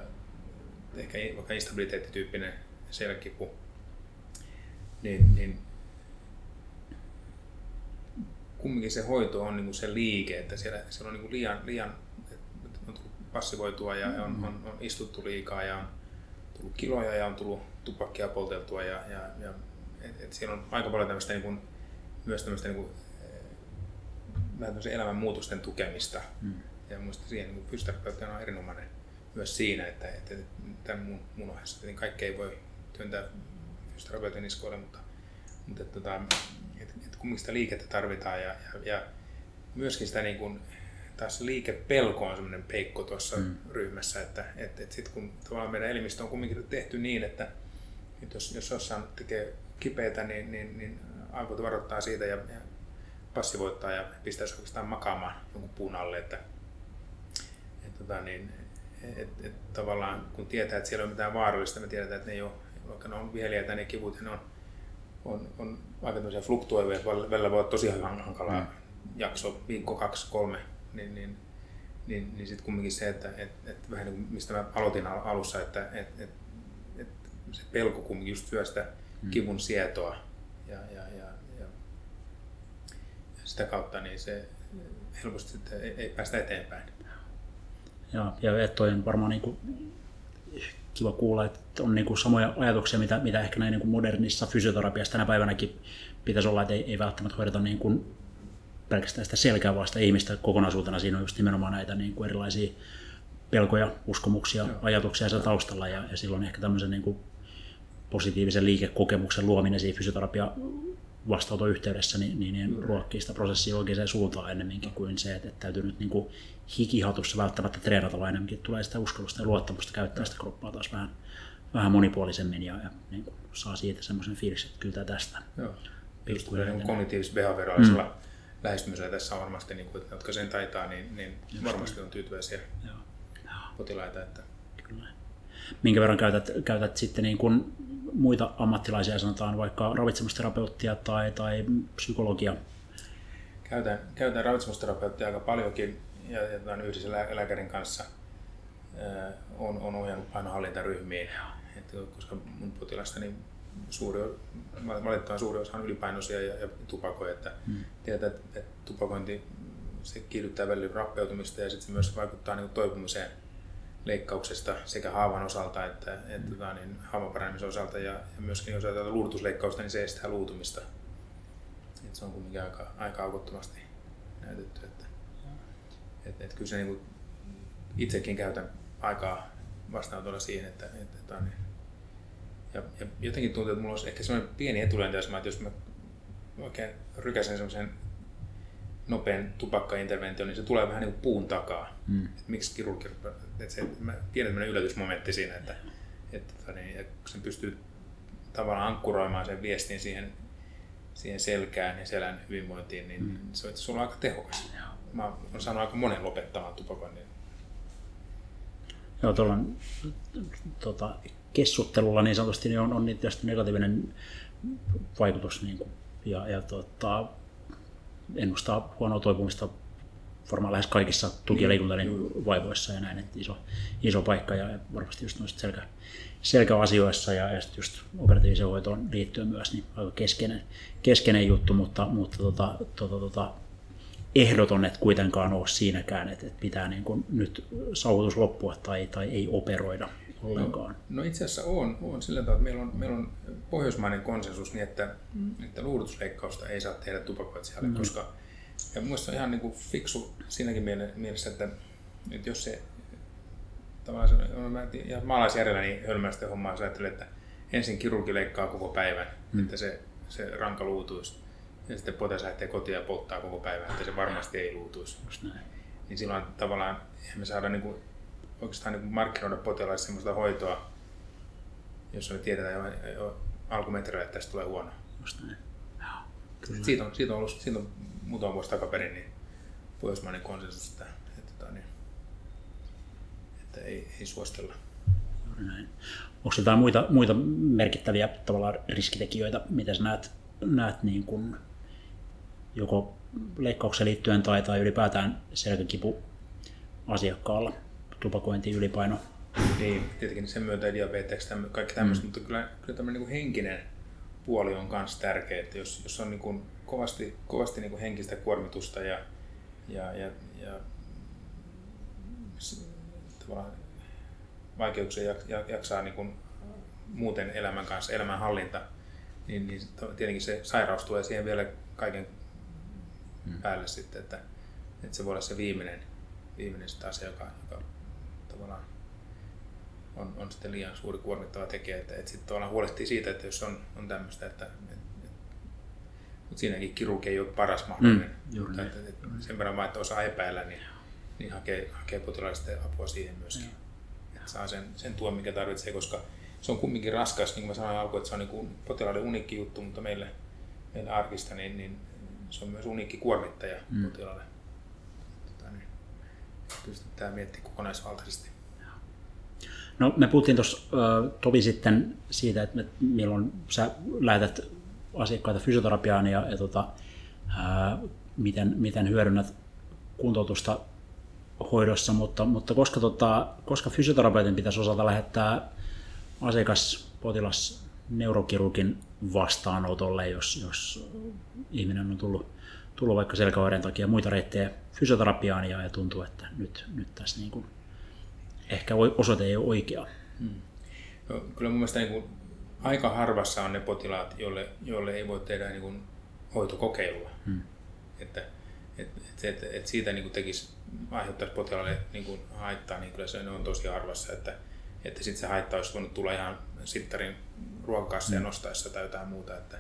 Speaker 3: ehkä vaikka instabiliteettityyppinen selkäkipu, niin, niin kumminkin se hoito on niin kuin se liike, että siellä, siellä on niin kuin liian, liian on tullut passivoitua ja on, on, on, istuttu liikaa ja on tullut kiloja ja on tullut tupakkia polteltua ja, ja, ja et, et siellä on aika paljon tämmöistä niin kuin, myös tämmöistä niin kuin, vähän elämän muutosten tukemista. Mm. Ja minusta siihen niin fysioterapeutti on erinomainen myös siinä, että, että tämän mun, mun ohessa kaikki ei voi työntää fysioterapeutin niskoille, mutta, mutta että, tota, että, että kumminkin sitä liikettä tarvitaan ja, ja, ja myöskin sitä niin kuin, taas liikepelko on semmoinen peikko tuossa mm. ryhmässä, että, että, että sitten kun tavallaan meidän elimistö on kumminkin tehty niin, että, että jos, jos jossain tekee kipeätä, niin, niin, niin aivot varoittaa siitä ja, ja passivoittaa ja pistäisi oikeastaan makaamaan jonkun puun alle, että, että tota, niin, et, et, tavallaan kun tietää, että siellä on mitään vaarallista, me tiedetään, että ne ei ole, vaikka ne on viheliäitä ne kivut, ne on, on, on aika tämmöisiä fluktuoivia, välillä voi olla tosi hankalaa mm. jakso, viikko, kaksi, kolme, niin, niin, niin, niin sitten kumminkin se, että et, et vähän niin kuin mistä mä aloitin alussa, että et, et, et se pelko kumminkin just syö sitä mm. kivun sietoa ja, ja, ja, ja, ja sitä kautta niin se helposti sitten ei, ei päästä eteenpäin.
Speaker 2: Ja, ja toi on varmaan niin kuin kiva kuulla, että on niin kuin samoja ajatuksia, mitä, mitä ehkä näin niin kuin modernissa fysioterapiassa tänä päivänäkin pitäisi olla, että ei, ei välttämättä hoideta niin kuin pelkästään sitä selkää vasta ihmistä kokonaisuutena. Siinä on just nimenomaan näitä niin kuin erilaisia pelkoja, uskomuksia, Joo. ajatuksia siellä taustalla ja, ja silloin ehkä tämmöisen niin kuin positiivisen liikekokemuksen luominen siinä fysioterapia vastaanoton yhteydessä niin, niin, niin ruokkii sitä prosessia oikeaan suuntaan ennemminkin kuin se, että, että täytyy nyt niin kuin hikihatussa välttämättä treenata, vaan enemmänkin tulee sitä uskallusta ja luottamusta käyttää sitä kroppaa taas vähän, vähän monipuolisemmin ja, ja niin kuin saa siitä semmoisen fiiliksen, että kyllä tästä.
Speaker 3: Joo. Kognitiivis-behavioraalisella mm. lähestymisellä tässä on varmasti, niin kuin, että ne, jotka sen taitaa, niin, niin varmasti on tyytyväisiä Joo. potilaita. Että... Kyllä.
Speaker 2: Minkä verran käytät, käytät sitten niin kuin muita ammattilaisia, sanotaan vaikka ravitsemusterapeuttia tai, tai psykologia?
Speaker 3: Käytän, käytän ravitsemusterapeuttia aika paljonkin ja, ja tämän yhdessä lääkärin kanssa äh, on, on ohjannut painohallintaryhmiin, että koska mun potilastani suuri, valitettavan suuri osa on ylipainoisia ja, ja tupakoja, että hmm. tiedetään, että, että tupakointi se kiihdyttää välillä rappeutumista ja sitten se myös vaikuttaa niin toipumiseen leikkauksesta sekä haavan osalta että, että mm. niin, haavan paranemisen osalta ja, ja myöskin jos ajatellaan luudutusleikkausta, niin se estää luutumista. Et se on kuitenkin aika, aika aukottomasti näytetty. Että, et, et kyllä se niin kuin, itsekin käytän aikaa vastaanotolla siihen, että, että, että niin, ja, ja, jotenkin tuntuu, että mulla olisi ehkä sellainen pieni etulyöntiasema, että jos mä oikein rykäsen semmoisen nopean tupakkainterventio, niin se tulee vähän niin kuin puun takaa. Mm. Et miksi kirurgi, että se, mä tiedän tämmöinen yllätysmomentti siinä, että, että, että niin, että sen pystyy tavallaan ankkuroimaan sen viestin siihen, siihen selkään ja selän hyvinvointiin, niin mm. se on itse aika tehokas. Mä oon saanut aika monen lopettamaan tupakoinnin.
Speaker 2: Joo, tuolla tota, kessuttelulla niin sanotusti niin on, on tietysti negatiivinen vaikutus niin kuin, ja, ja tota, ennustaa huonoa toipumista varmaan lähes kaikissa tuki- ja liikuntalin vaivoissa ja näin, että iso, iso paikka ja varmasti just noista selkä, selkäasioissa ja, ja just operatiiviseen hoitoon liittyen myös niin aika keskeinen, keskeinen juttu, mutta, mutta tota, tota, tota, ehdoton, että kuitenkaan ole siinäkään, että, että pitää niin kuin nyt saavutus loppua tai, tai ei operoida ollenkaan.
Speaker 3: No, no itse asiassa on, on sillä tavalla, että meillä on, meillä on pohjoismainen konsensus niin, että, mm. että luudutusleikkausta ei saa tehdä tupakoitsijalle, mm. koska ja mielestäni on ihan niin kuin fiksu siinäkin mielessä, että, että jos se tavallaan se, on, mä maalaisjärjellä niin hölmästä hommaa, jos ajattelee, että ensin kirurgi leikkaa koko päivän, mm. että se, se ranka luutuisi. Ja sitten potilas lähtee kotiin ja polttaa koko päivän, että se varmasti ei luutuisi. Niin silloin tavallaan me saada niin kuin, oikeastaan niin kuin markkinoida potilaille sellaista hoitoa, jossa me tiedetään jo, jo alkumetreillä, että tästä tulee huono. Just näin. Siitä on, siitä on ollut siitä on muutama vuosi takaperin niin pohjoismainen konsensus, että, että, että, tota niin, että ei, ei suostella.
Speaker 2: Näin. Onko jotain muita, muita merkittäviä tavallaan riskitekijöitä, mitä sä näet, näet niin kuin joko leikkaukseen liittyen tai, tai ylipäätään selkäkipu asiakkaalla, tupakointi, ylipaino?
Speaker 3: Niin, tietenkin sen myötä diabetes, kaikki tämmöistä, mm. mutta kyllä, kyllä tämmöinen niin henkinen puoli on myös tärkeä, että jos, jos on niin kuin kovasti, kovasti niin kuin henkistä kuormitusta ja, ja, ja, ja tavallaan vaikeuksia jaksaa niin kuin muuten elämän kanssa, elämänhallinta, niin, niin tietenkin se sairaus tulee siihen vielä kaiken hmm. päälle sitten, että, että se voi olla se viimeinen, viimeinen sitä asia, joka, joka tavallaan on, on sitten liian suuri kuormittava tekijä, että, että sitten tavallaan huolehtii siitä, että jos on, on tämmöistä, että, että, että mutta siinäkin kirurgi ei ole paras mahdollinen. Mm, mutta että, että sen verran vaan, että osaa epäillä, niin, niin hakee, hakee potilaista apua siihen myöskin. Että saa sen, sen tuon, mikä tarvitsee, koska se on kumminkin raskas, niin kuin mä sanoin alkuun, että se on niin potilaiden uniikki juttu, mutta meille, meille arkista, niin, niin se on myös uniikki kuormittaja mm. potilaalle. Tota, niin, kyllä tämä kokonaisvaltaisesti.
Speaker 2: No me puhuttiin tuossa tovi sitten siitä, että milloin sä lähetät asiakkaita fysioterapiaan ja, ja tota, ää, miten, miten hyödynnät kuntoutusta hoidossa, mutta, mutta koska, tota, koska fysioterapeutin pitäisi osata lähettää asiakas, potilas neurokirurgin vastaanotolle, jos, jos ihminen on tullut, tullut vaikka selkäoireen takia muita reittejä fysioterapiaan ja, ja tuntuu, että nyt, nyt tässä niin kuin ehkä osoite ei ole oikea. Hmm.
Speaker 3: No, kyllä mun mielestä niin kuin, aika harvassa on ne potilaat, joille, joille ei voi tehdä niin kuin, hoitokokeilua. Hmm. Että, et, et, et, et siitä niin kuin tekisi, aiheuttaisi potilaalle niin kuin, haittaa, niin kyllä se on tosi harvassa. Että, että sitten se haitta olisi voinut tulla ihan sittarin ruokakassa ja hmm. nostaessa tai jotain muuta. Että,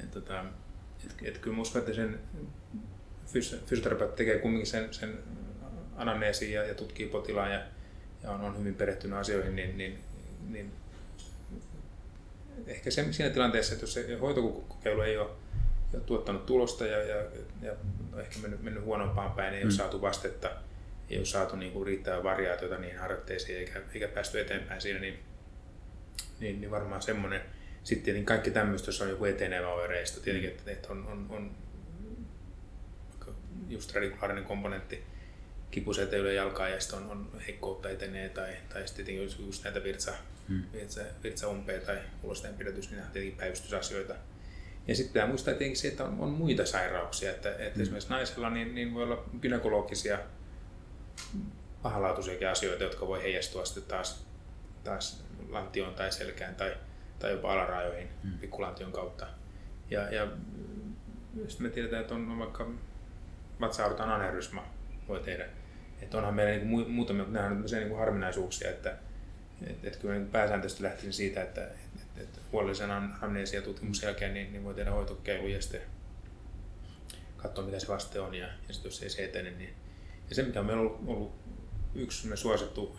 Speaker 3: et, tota, et, et kyllä uskon, että sen fysioterapeutti tekee kumminkin sen, sen anamneesin ja, ja tutkii potilaan ja, ja on, on hyvin perehtynyt asioihin, niin, niin, niin ehkä se, siinä tilanteessa, että jos se hoitokokeilu ei ole, ei ole tuottanut tulosta ja, ja, ja ehkä mennyt, mennyt huonompaan päin, ei mm. ole saatu vastetta, ei ole saatu niin kuin riittävää variaatiota niihin harjoitteisiin eikä, eikä päästy eteenpäin siinä, niin, niin, niin varmaan semmoinen. Sitten tietenkin kaikki tämmöistä, jos on joku etenevä oireisto, tietenkin, että, että on, on, on just radikulaarinen komponentti, kipuseteilyä jalkaa ja sitten on, on heikkoutta etenee tai, tai sitten just, just näitä virtsa, hmm. virtsa, virtsaumpea tai ulosteen pidätys, niin nämä on tietenkin päivystysasioita. Ja sitten pitää muistaa tietenkin se, että on, on muita sairauksia, että, että hmm. esimerkiksi naisella niin, niin voi olla gynekologisia pahalaatuisiakin asioita, jotka voi heijastua sitten taas, taas lantioon tai selkään tai, tai jopa alarajoihin hmm. pikkulantion kautta. Ja, ja sitten me tiedetään, että on vaikka vatsa aneurysma voi tehdä että onhan meillä niin muutamia, nämä on niin kuin harvinaisuuksia, että et, et kyllä niin pääsääntöisesti lähtisin siitä, että et, et huolellisen amnesia tutkimuksen jälkeen niin, niin voi tehdä hoitokeilu ja sitten katsoa mitä se vaste on ja, ja sitten jos ei se etene. Niin, ja se mikä on meillä ollut, ollut yksi me suosittu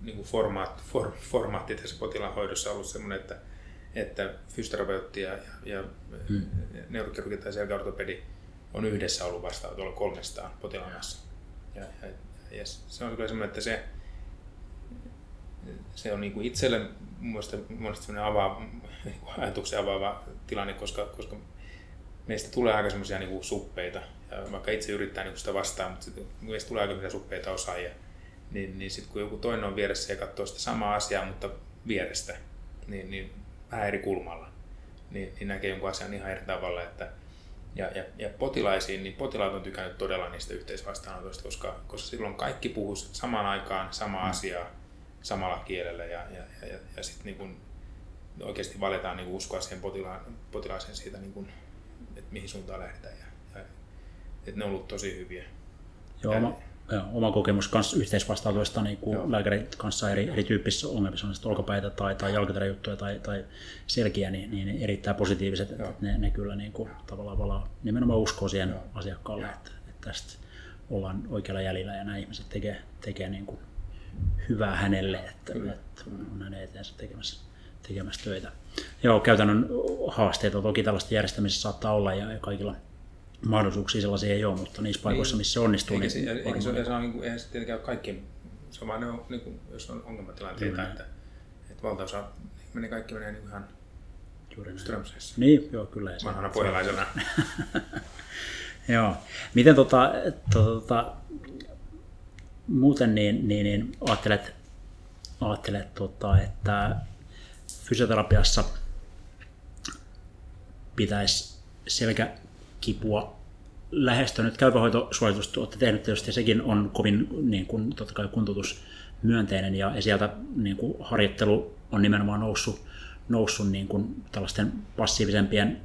Speaker 3: niin kuin formaat, for, formaatti tässä potilaan hoidossa on ollut sellainen, että, että fysioterapeutti ja, ja, hmm. neurokirurgi tai selkäortopedi on yhdessä ollut vastaanotolla 300 potilaan kanssa. Ja, ja, ja se on kyllä semmoinen, että se, se on niin kuin itselle mielestä, semmoinen avaava, niin ajatuksen avaava tilanne, koska, koska meistä tulee aika semmoisia niin suppeita, ja vaikka itse yrittää niin sitä vastaan, mutta meistä tulee aika suppeita osaajia, niin, niin sitten kun joku toinen on vieressä ja katsoo sitä samaa asiaa, mutta vierestä, niin, niin vähän eri kulmalla, niin, niin näkee jonkun asian ihan eri tavalla, että, ja, ja, ja potilaisiin, niin potilaat on tykännyt todella niistä yhteisvastaanotoista, koska, koska silloin kaikki puhuu samaan aikaan samaa mm. asiaa samalla kielellä ja, ja, ja, ja, ja sitten niin kun oikeasti valitaan niin uskoa siihen potilaan, potilaaseen siitä, niin kun, että mihin suuntaan lähdetään. Ja, ja, että ne on ollut tosi hyviä.
Speaker 2: Joo, ja, Joo, oma kokemus kanssa yhteisvastaanotoista niin kuin lääkärin kanssa eri, erityyppisissä ongelmissa, on sitten olkapäitä tai, tai jalkateräjuttuja tai, tai selkiä, niin, niin erittäin positiiviset, että, että ne, ne, kyllä niin kuin, tavallaan valaa, nimenomaan uskoo siihen Joo. asiakkaalle, että, että tästä ollaan oikealla jäljellä ja nämä ihmiset tekee, tekee niin kuin hyvää hänelle, että, että on hänen eteensä tekemässä, tekemässä töitä. Joo, käytännön haasteita toki tällaista järjestämisessä saattaa olla ja kaikilla mahdollisuuksia sellaisia ei ole, mutta niissä paikoissa, missä se onnistuu,
Speaker 3: eikä niin... Se, eikä se, se on, niin kuin, eihän se tietenkään ole kaikki, se on vaan ne on, niin kuin, jos on ongelmatilanteita, että, että valtaosa menee, kaikki menee niin ihan Strömseissä.
Speaker 2: Niin, joo, kyllä.
Speaker 3: Vanhana pohjalaisena.
Speaker 2: joo. Miten tota, tota, muuten niin, niin, niin ajattelet, ajattelet tota, että fysioterapiassa pitäisi selkäkipua lähestyä. Nyt käypähoitosuositus olette tehnyt tietysti, sekin on kovin niin kuin, totta kai kuntoutusmyönteinen ja, ja sieltä niin kuin, harjoittelu on nimenomaan noussut, noussut niin kuin, tällaisten passiivisempien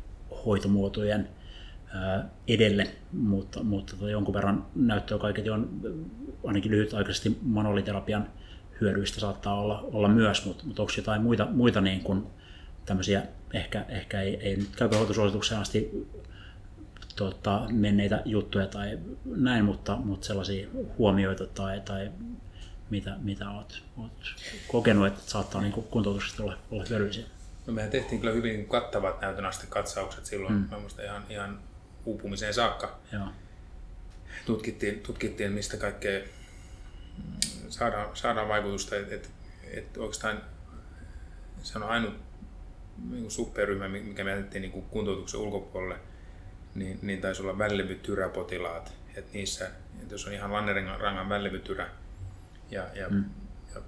Speaker 2: hoitomuotojen edelle, mutta, mutta tota jonkun verran näyttöä kaiketi on ainakin lyhytaikaisesti manuaaliterapian hyödyistä saattaa olla, olla myös, mutta, mutta onko jotain muita, muita niin kuin tämmöisiä, ehkä, ehkä ei, ei nyt käypähoitosuositukseen asti tota, menneitä juttuja tai näin, mutta, mutta sellaisia huomioita tai, tai mitä, mitä olet, olet kokenut, että saattaa niin kuntoutuksesta olla, olla hyödyllisiä?
Speaker 3: No mehän tehtiin kyllä hyvin kattavat näytön katsaukset silloin, mm. ihan, ihan uupumiseen saakka. Joo. Tutkittiin, tutkittiin, mistä kaikkea saadaan, saadaan vaikutusta, että et, et oikeastaan se on ainut niin superryhmä, mikä me jätettiin niin kuntoutuksen ulkopuolelle, niin, niin taisi olla välilevytyräpotilaat. Että niissä, että jos on ihan lannerangan välilevytyrä ja, ja, mm. ja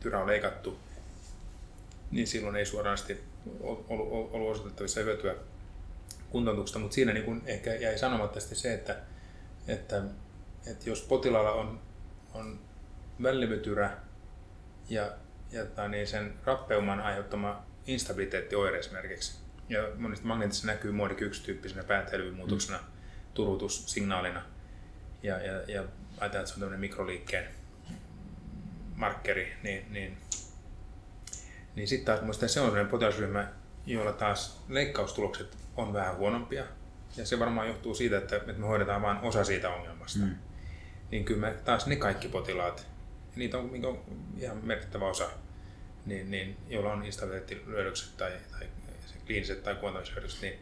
Speaker 3: tyrä on leikattu, niin silloin ei suorasti ollut, ollut osoitettavissa hyötyä kuntoutuksesta, mutta siinä niin kuin ehkä jäi sanomatta se, että, että, että jos potilaalla on, on välilevytyrä ja, ja niin sen rappeuman aiheuttama instabiliteetti oire esimerkiksi, ja monesti magneetissa näkyy muodik 1 tyyppisenä päätelymuutoksena, mm. turutussignaalina, ja, ja, ja ajatellaan, että se on tämmöinen mikroliikkeen markkeri, niin, niin, niin sitten taas muista se on sellainen potilasryhmä, joilla taas leikkaustulokset on vähän huonompia. Ja se varmaan johtuu siitä, että me hoidetaan vain osa siitä ongelmasta. Mm. Niin kyllä me taas ne kaikki potilaat, niitä on, on ihan merkittävä osa, niin, niin, joilla on instabiliteettilöydökset tai, tai kliiniset tai kuontamisyhdykset, niin,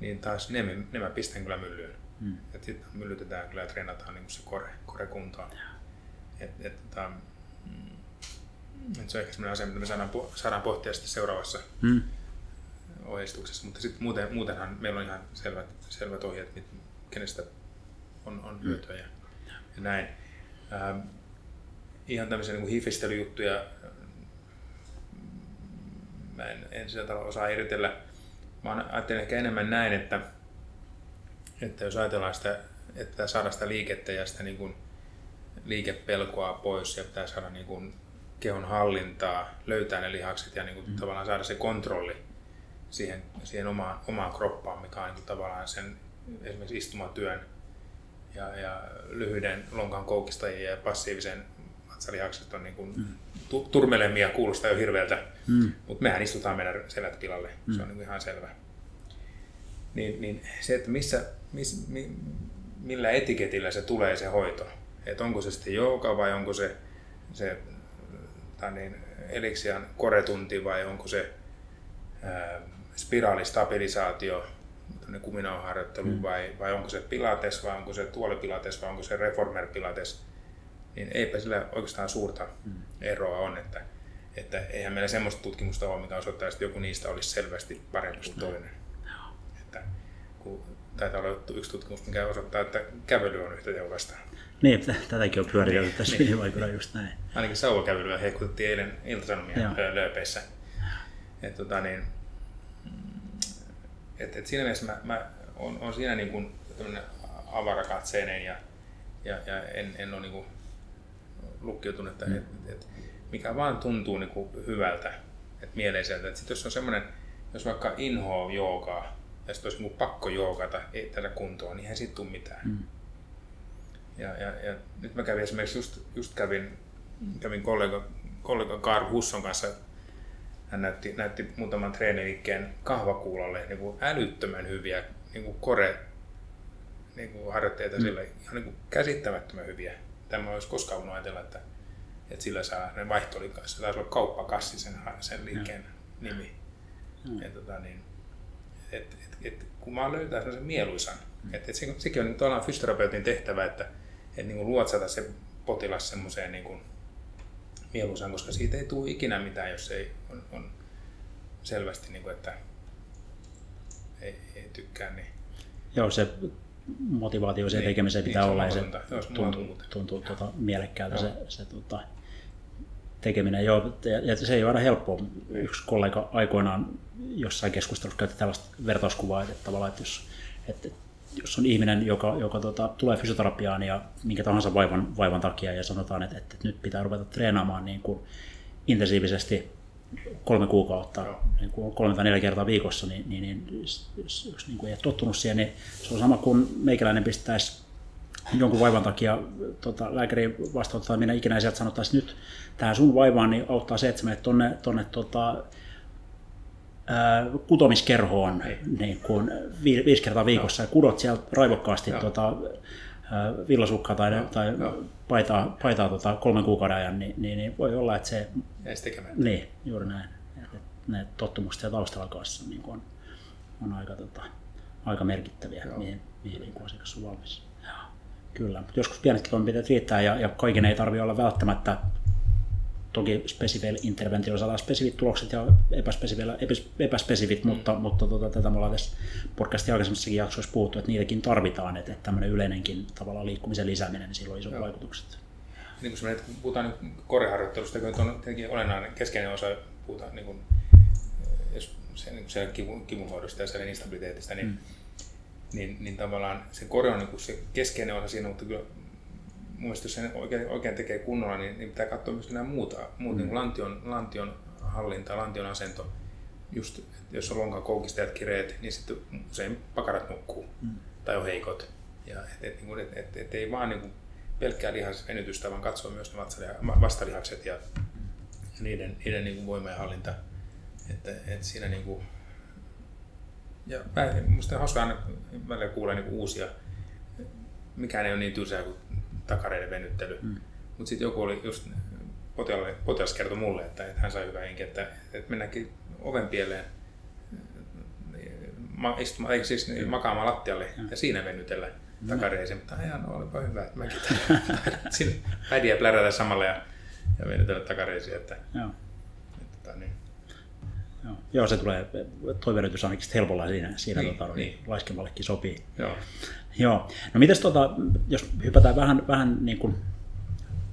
Speaker 3: niin taas ne, ne mä pistän kyllä myllyyn. Mm. Et sitten myllytetään kyllä ja treenataan niin se kore, kore kuntoon. Et, et, tota, mm, et se on ehkä sellainen asia, mitä me saadaan, saadaan pohtia sitten seuraavassa mm. ohjeistuksessa. Mutta sitten muuten, muutenhan meillä on ihan selvät, selvät ohjeet, kenestä on, on mm. hyötyä ja, ja näin. Ähm, ihan tämmöisiä niin hifistelyjuttuja mä en, en sieltä osaa eritellä Mä ajattelen ehkä enemmän näin, että, että jos ajatellaan sitä, että saada sitä liikettä ja sitä niin kuin liikepelkoa pois ja pitää saada niin kuin kehon hallintaa, löytää ne lihakset ja niin kuin mm. tavallaan saada se kontrolli siihen, siihen omaan, omaan kroppaan, mikä on niin kuin tavallaan sen esimerkiksi istumatyön ja, ja lyhyiden lonkan koukistajien ja passiivisen vatsalihakset on niin kuin mm. Turmelemia, kuulostaa jo hirveältä, mm. mutta mehän istutaan meidän selät pilalle, mm. se on niin ihan selvä. Niin, niin se, että missä, miss, mi, millä etiketillä se tulee se hoito, että onko se sitten jooga vai onko se, se tai niin, eliksian koretunti vai onko se ää, spiraalistabilisaatio, kuminauharjoittelu mm. vai, vai onko se pilates vai onko se tuolipilates vai onko se reformer pilates, niin eipä sillä oikeastaan suurta mm. eroa on, että, että eihän meillä semmoista tutkimusta ole, mikä osoittaa, että joku niistä olisi selvästi parempi kuin toinen. Että, kun taitaa olla yksi tutkimus, mikä osoittaa, että kävely on yhtä tehokasta.
Speaker 2: Niin, tätäkin on pyöritelty tässä niin. viime aikoina just näin.
Speaker 3: Ainakin sauvakävelyä heikutettiin eilen iltasanomia lööpeissä. Et, tota, niin, et, et siinä mielessä mä, mä on, on siinä niin kuin avarakatseinen ja, ja, ja en, en ole niin kuin lukkiutunut, että mm. et, et, mikä vaan tuntuu niin kuin hyvältä, että mieleiseltä. Että sit jos on semmoinen, jos vaikka inhoa joogaa ja sitten olisi niin pakko joogata ei tätä kuntoon, niin eihän siitä tule mitään. Mm. Ja, ja, ja, nyt mä kävin esimerkiksi just, just kävin, kävin kollega, kollega Karl Husson kanssa hän näytti, näytti muutaman treeniliikkeen kahvakuulalle niin kuin älyttömän hyviä niin kuin kore niin kuin harjoitteita mm. sille, ihan niin kuin käsittämättömän hyviä tämä olisi koskaan voinut ajatella, että, että sillä saa ne vaihtolin kanssa. Taisi olla kauppakassi sen, sen liikkeen ja. nimi. Ja. Ja, tota, niin, et, et, et, kun mä löytää sellaisen mieluisan, mm. että et se, sekin on tavallaan fysioterapeutin tehtävä, että et, niin kuin luotsata se potilas semmoiseen niin kuin mieluisaan, koska siitä ei tule ikinä mitään, jos ei on, on selvästi, niin kuin, että ei, ei tykkää. Niin.
Speaker 2: Joo, se motivaatio siihen niin, tekemiseen pitää niin, olla ja se tuntuu, tuntuu, tuota, mielekkäältä se, se tuota, tekeminen. Joo, ja se ei ole aina helppoa. Yksi kollega aikoinaan jossain keskustelussa käytti tällaista vertauskuvaa, että tavallaan, että jos, että jos on ihminen, joka, joka tota, tulee fysioterapiaan ja minkä tahansa vaivan, vaivan takia ja sanotaan, että, että nyt pitää ruveta treenaamaan niin kuin intensiivisesti kolme kuukautta, niin kuin kolme tai neljä kertaa viikossa, niin, niin, niin jos, jos niin kuin ei ole tottunut siihen, niin se on sama kuin meikäläinen pistäisi jonkun vaivan takia tota, lääkäri vastaanottaa, minä ikinä sieltä sanottaisiin nyt tähän sun vaivaan, niin auttaa se, että menet tonne, tonne tota, ää, kutomiskerhoon niin. kuin vi, viisi kertaa viikossa ja kudot siellä raivokkaasti tota, villasukkaa tai, Joo. tai Joo. paitaa, paitaa tota kolmen kuukauden ajan, niin, niin, niin voi olla, että se... Niin, juuri näin. Että ne tottumukset ja taustalla kanssa niin on, on aika, tota, aika merkittäviä, Joo. mihin, mihin niin asiakas on valmis. Kyllä, joskus pienetkin toimenpiteet riittää ja, ja kaiken ei tarvitse olla välttämättä toki spesifeillä interventioilla saadaan spesifit tulokset ja epäspesifillä epäspesifit, mm. mutta, mutta tota, tätä me ollaan tässä podcastin aikaisemmissakin jaksoissa puhuttu, että niitäkin tarvitaan, että, että tämmöinen yleinenkin tavallaan liikkumisen lisääminen, niin sillä on isot Joo. vaikutukset.
Speaker 3: Niin kun me puhutaan nyt koreharjoittelusta, kun on tietenkin olennainen keskeinen osa, puhutaan niin kuin, jos se, niin se kivun, kivunhoidosta ja sen instabiliteetistä, niin, mm. niin, niin, tavallaan se kore on niin se keskeinen osa siinä, mutta kyllä mun mielestä jos sen oikein, oikein tekee kunnolla, niin, niin pitää katsoa myös nämä muuta, muut, mm. niin lantion, lantion hallinta, lantion asento. Just, jos on lonkan koukistajat kireet, niin sitten usein pakarat nukkuu mm. tai on heikot. Ja et, et, niin et, et, et ei vaan niin pelkkää lihasvenytystä, vaan katsoa myös ne vastalihakset ja, ja niiden, niiden niin voima ja hallinta. Että, et siinä niin kuin, ja minusta on hauskaa aina välillä kuulla niin uusia, mikään ei ole niin tylsää kuin takareiden venyttely. Mm. Mutta sitten joku oli just, potilas, potilas kertoi mulle, että, että hän sai hyvää henki, että, että mennäänkin oven pieleen ma, istuma, eikö siis niin, makaamaan lattialle mm. ja siinä venytellä mm. takareisiin. Mutta ihan no, olipa hyvä, että mäkin siinä pädiä plärätä samalla ja, ja venytellä takareisiin. Että, Joo. Että, tota, niin.
Speaker 2: Joo. Joo, se tulee, toi venytys ainakin helpolla siinä, siinä niin, tota, niin. laiskemallekin sopii.
Speaker 3: Joo.
Speaker 2: Joo. No mites tota, jos hypätään vähän, vähän niin kuin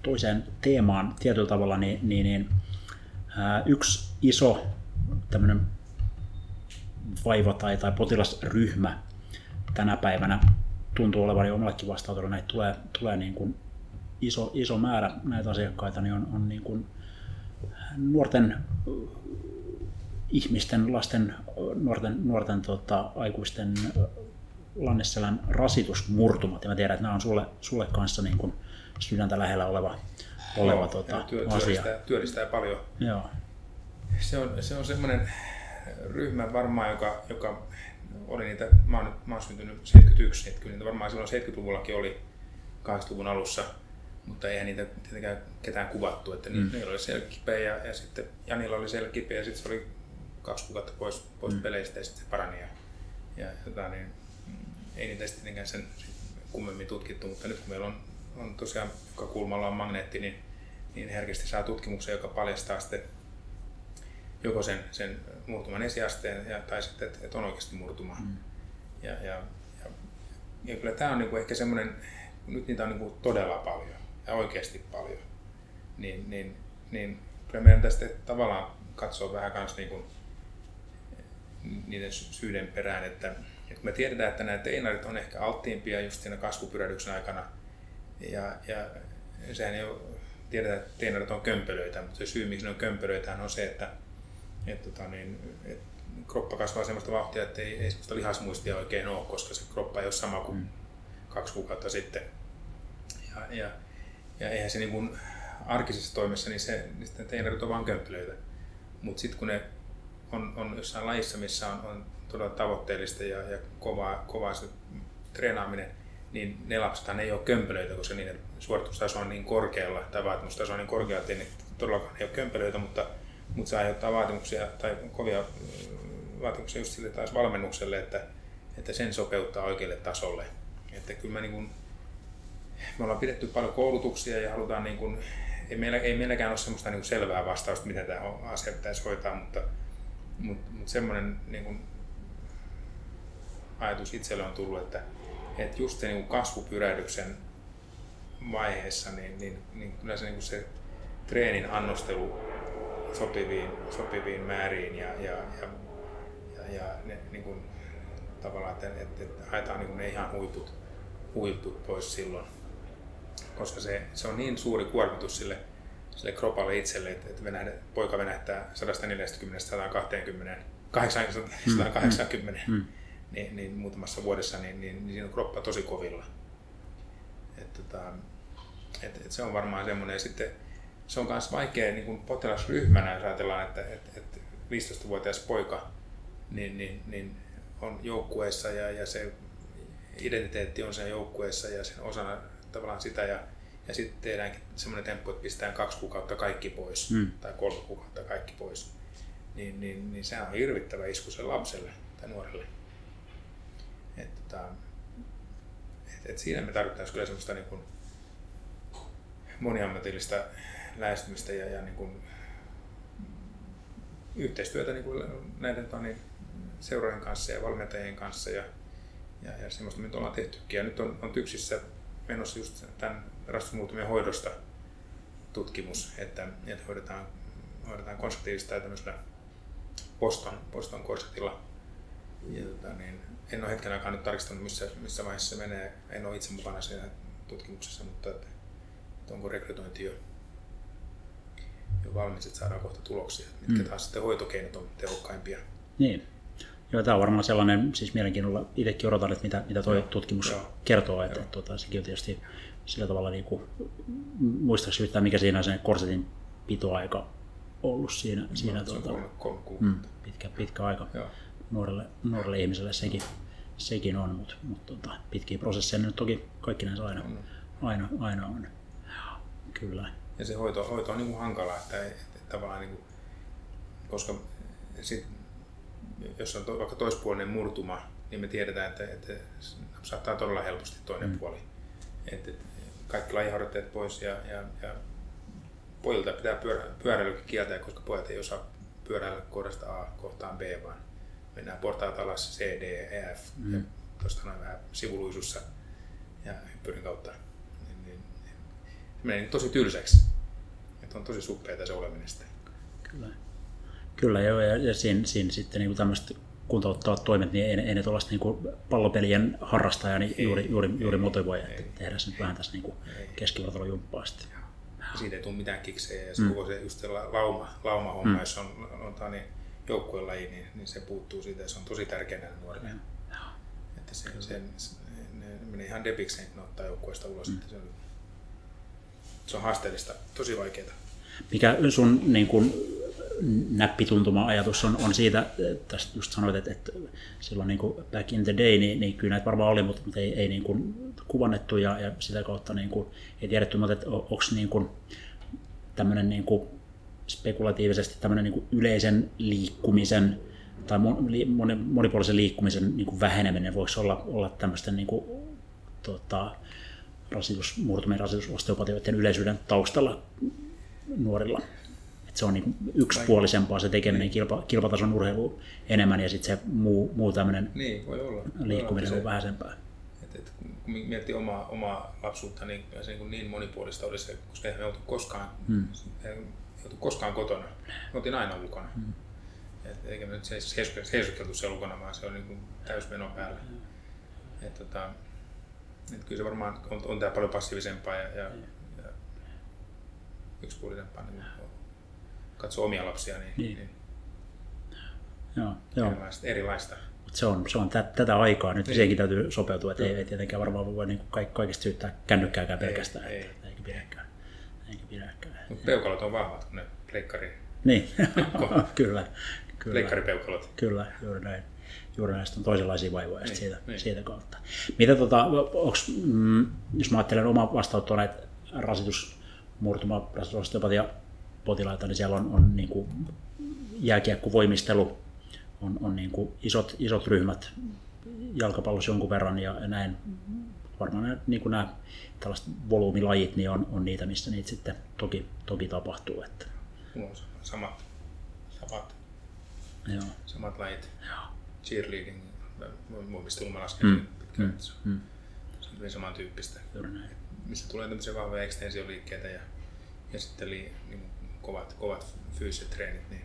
Speaker 2: toiseen teemaan tietyllä tavalla, niin, niin, niin ää, yksi iso tämmöinen vaiva tai, tai potilasryhmä tänä päivänä tuntuu olevan jo omallekin vastaanotolla, näitä tulee, tulee niin kuin iso, iso määrä näitä asiakkaita, niin on, on niin kuin nuorten ihmisten, lasten, nuorten, nuorten tota, aikuisten Lannisselän rasitusmurtumat, ja mä tiedän, että nämä on sulle, sulle kanssa niin kuin sydäntä lähellä oleva, oleva Joo, tota, työ, asia.
Speaker 3: Työllistää, työllistää paljon.
Speaker 2: Joo.
Speaker 3: Se on, se on semmoinen ryhmä varmaan, joka, joka oli niitä, mä oon, mä oon syntynyt 71, että kyllä niitä varmaan silloin 70-luvullakin oli 80-luvun alussa, mutta eihän niitä tietenkään ketään kuvattu, että mm. niillä oli selkipeä ja, ja sitten Janilla oli selkipeä ja sitten se oli kaksi kuukautta pois, pois mm. peleistä ja sitten se parani. Ja, ja jota, niin, ei niitä sitten tietenkään sen kummemmin tutkittu, mutta nyt kun meillä on, on tosiaan joka kulmalla on magneetti, niin, niin herkästi saa tutkimuksen, joka paljastaa sitten joko sen, sen murtuman esiasteen ja, tai sitten, että, että on oikeasti murtuma. Mm. Ja, ja, ja, ja kyllä tämä on niinku ehkä semmoinen, nyt niitä on niinku todella paljon ja oikeasti paljon, niin, niin, niin kyllä meidän tästä tavallaan katsoa vähän myös niinku niiden syiden perään, että et me tiedetään, että nämä teinarit on ehkä alttiimpia just siinä kasvupyrähdyksen aikana. Ja, ja sehän ei ole, tiedetään, että teinarit on kömpelöitä, mutta se syy, miksi ne on kömpelöitä, on se, että et, tota, niin, et kroppa kasvaa sellaista vauhtia, että ei, ei sellaista lihasmuistia oikein ole, koska se kroppa ei ole sama kuin mm. kaksi kuukautta sitten. Ja, ja, ja eihän se niin kuin arkisessa toimessa, niin, se, niin teinarit on vain kömpelöitä. Mutta sitten kun ne on, on jossain lajissa, missä on, on todella tavoitteellista ja, ja kovaa, kovaa se treenaaminen, niin ne lapsethan ei ole kömpelöitä, koska niiden suoritustaso on niin korkealla tai vaatimustaso on niin korkealla, että ne todellakaan ei ole kömpelöitä, mutta, mutta se aiheuttaa vaatimuksia tai kovia mm, vaatimuksia just sille taas valmennukselle, että, että sen sopeuttaa oikealle tasolle. Että kyllä mä niin kuin, me ollaan pidetty paljon koulutuksia ja halutaan niin kuin, ei, meillä, ei meilläkään ole semmoista niin selvää vastausta, miten tämä asia pitäisi hoitaa, mutta, mutta, mutta semmoinen niin kuin ajatus itselle on tullut, että, että just se niin kasvupyrähdyksen vaiheessa, niin, niin, niin kyllä se, niin se treenin annostelu sopiviin, sopiviin määriin ja, ja, ja, ja, ja ne, niin tavallaan, että, että, että haetaan niin kuin ne ihan huiput, huiput pois silloin. Koska se, se on niin suuri kuormitus sille, sille kropalle itselle, että, että venähdä, poika venähtää 140-120, 180, mm. mm. niin, niin muutamassa vuodessa, niin, niin, niin siinä on kroppa tosi kovilla. Et, tota, et, et se on varmaan semmoinen. Sitten se on myös vaikea niin kuin potilasryhmänä, jos ajatellaan, että, että, että 15-vuotias poika niin, niin, niin on joukkueessa ja, ja se identiteetti on sen joukkueessa ja sen osana tavallaan sitä ja, ja sitten tehdäänkin semmoinen temppu, että pistetään kaksi kuukautta kaikki pois mm. tai kolme kuukautta kaikki pois. Niin, niin, niin se on hirvittävä isku sen lapselle tai nuorelle. Et, tota, et, et siinä me tarvittaisiin kyllä semmoista niin kuin moniammatillista lähestymistä ja, ja niin kuin yhteistyötä niin kuin näiden toni, seurojen kanssa ja valmentajien kanssa ja, ja, ja semmoista me ollaan tehtykin. Ja nyt on, on TYKSissä menossa just tämän rastusmuutumien hoidosta tutkimus, että, että hoidetaan, hoidetaan konservatiivista ja tämmöisellä poston, poston korsetilla. Ja, tota, niin, en ole hetken aikaa nyt tarkistanut, missä, missä vaiheessa se menee. En ole itse mukana siinä tutkimuksessa, mutta että, että onko rekrytointi jo jo valmis, että saadaan kohta tuloksia, mitkä mm. taas sitten hoitokeinot on tehokkaimpia.
Speaker 2: Niin. Joo, tämä on varmaan sellainen, siis mielenkiinnolla itsekin odotan, että mitä, mitä tuo tutkimus joo. kertoo, että, että tuota, sekin on tietysti sillä tavalla, niin kuin, muistaakseni yhtään mikä siinä on se korsetin pitoaika ollut siinä, no, siinä tuota, mm, pitkä, pitkä aika joo. nuorelle, nuorelle ihmiselle sekin, sekin on, mutta, mutta tuota, pitkiä prosesseja nyt toki kaikki näissä aina, aina, aina on. Kyllä
Speaker 3: ja se hoito, hoito on niin kuin hankala, että, että, että tavallaan niin kuin, koska sit, jos on to, vaikka toispuolinen murtuma, niin me tiedetään, että, että saattaa todella helposti toinen mm. puoli. Että, että kaikki lajiharjoitteet pois ja, ja, ja pojilta pitää pyörä, pyöräilykin kieltää, koska pojat ei osaa pyöräillä kohdasta A kohtaan B, vaan mennään portaat alas C, D, E, F mm. ja tuosta noin vähän sivuluisussa ja hyppyrin kautta meni tosi tylsäksi. Että on tosi suppeita se oleminen sitten.
Speaker 2: Kyllä. Kyllä, joo, ja, ja siinä, siinä sitten niin tämmöiset kuntouttavat toimet, niin ei, ei ne tuollaista niin pallopelien harrastaja niin juuri, juuri, juuri motivoi, että tehdään se nyt vähän tässä niin keskivartalon jumppaa sitten.
Speaker 3: Siitä ei tule mitään kiksejä ja se mm. koko se just se lauma, lauma-homma, mm. jos on, on, on niin joukkueen laji, niin, niin, se puuttuu siitä ja se on tosi tärkeä näille nuorille. Mm. Että se, se, se, ne menee ihan depikseen, kun ne ottaa joukkueesta ulos. Mm. Että se on se on haasteellista, tosi vaikeaa.
Speaker 2: Mikä sun niin kun, näppituntuma-ajatus on, on siitä, tästä just sanoit, että, että silloin niin kuin back in the day, niin, niin kyllä näitä varmaan oli, mutta, mutta ei, ei niin kuin kuvannettu ja, ja sitä kautta niin kuin, ei tiedetty, mutta että onko niin kuin, tämmöinen niin kuin spekulatiivisesti tämmöinen niin kuin yleisen liikkumisen tai monipuolisen liikkumisen niin kuin väheneminen voisi olla, olla tämmöisten niin kuin, tota, rasitus, murtumien rasitusosteopatioiden yleisyyden taustalla nuorilla. Et se on niin yksipuolisempaa se tekeminen kilpa, kilpatason urheilu enemmän ja sitten se muu, muu tämmöinen
Speaker 3: niin, voi olla.
Speaker 2: liikkuminen on vähäisempää.
Speaker 3: Et, et, kun miettii omaa, omaa lapsuutta, niin se niin, niin monipuolista oli se, koska eihän me oltu koskaan, hmm. oltu koskaan kotona. Me oltiin aina ulkona. Hmm. Et, eikä me nyt seisokkeltu siellä ulkona, vaan se on niin täysmeno päällä. Et, tota, että kyllä se varmaan on, on tämä paljon passiivisempaa ja, ja, ja yksipuolisempaa niin katsoa omia lapsia, niin, niin. niin
Speaker 2: joo, joo.
Speaker 3: erilaista. erilaista.
Speaker 2: Mut se on, se on tä, tätä aikaa, nyt niin. sekin täytyy sopeutua, että ei, ei tietenkään varmaan voi niin kaik, kaikista syyttää kännykkääkään pelkästään, ei, että, ei. eikä pidäkään. Eikä pidäkään.
Speaker 3: Mutta peukalot on vahvat, kun ne pleikkari.
Speaker 2: Niin, kyllä. Kyllä.
Speaker 3: Pleikkaripeukalot.
Speaker 2: Kyllä, juuri näin juuri näistä on toisenlaisia vaivoja niin, siitä, niin. siitä kautta. Mitä tota, onks, mm, jos mä ajattelen omaa vastaanottoa näitä rasitusmurtuma, rasitusosteopatia potilaita, niin siellä on, on niin kuin jääkiekkovoimistelu, on, on niin kuin isot, isot ryhmät jalkapallossa jonkun verran ja näin. Varmaan nämä, niin kuin nämä tällaiset volyymilajit niin on, on niitä, missä niitä sitten toki, toki tapahtuu. Että.
Speaker 3: Samat, samat,
Speaker 2: Joo.
Speaker 3: samat lajit.
Speaker 2: Joo
Speaker 3: cheerleading, muovistelu mä lasken mm. pitkään, mm. se on mm. hyvin samantyyppistä.
Speaker 2: Juuri näin.
Speaker 3: Missä tulee tämmöisiä vahvoja ekstensioliikkeitä ja, ja sitten li, niin kovat, kovat fyysiset treenit. Niin.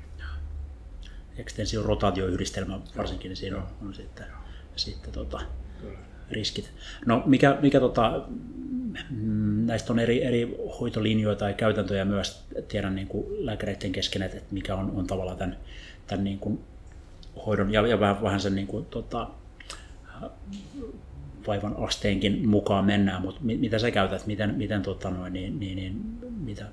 Speaker 2: Extensio rotaatioyhdistelmä varsinkin, niin siinä on, on sitten, sitten tota,
Speaker 3: Kyllä.
Speaker 2: riskit. No mikä, mikä tota, mm, näistä on eri, eri hoitolinjoja tai käytäntöjä myös, tiedän niin kuin lääkäreiden kesken, että mikä on, on tavallaan tämän, tämän niin kuin hoidon ja, ja vähän, vähän sen niin kuin, tota, vaivan asteenkin mukaan mennään, mutta mitä sä käytät, miten, miten tota noin, niin, niin, niin, mitä,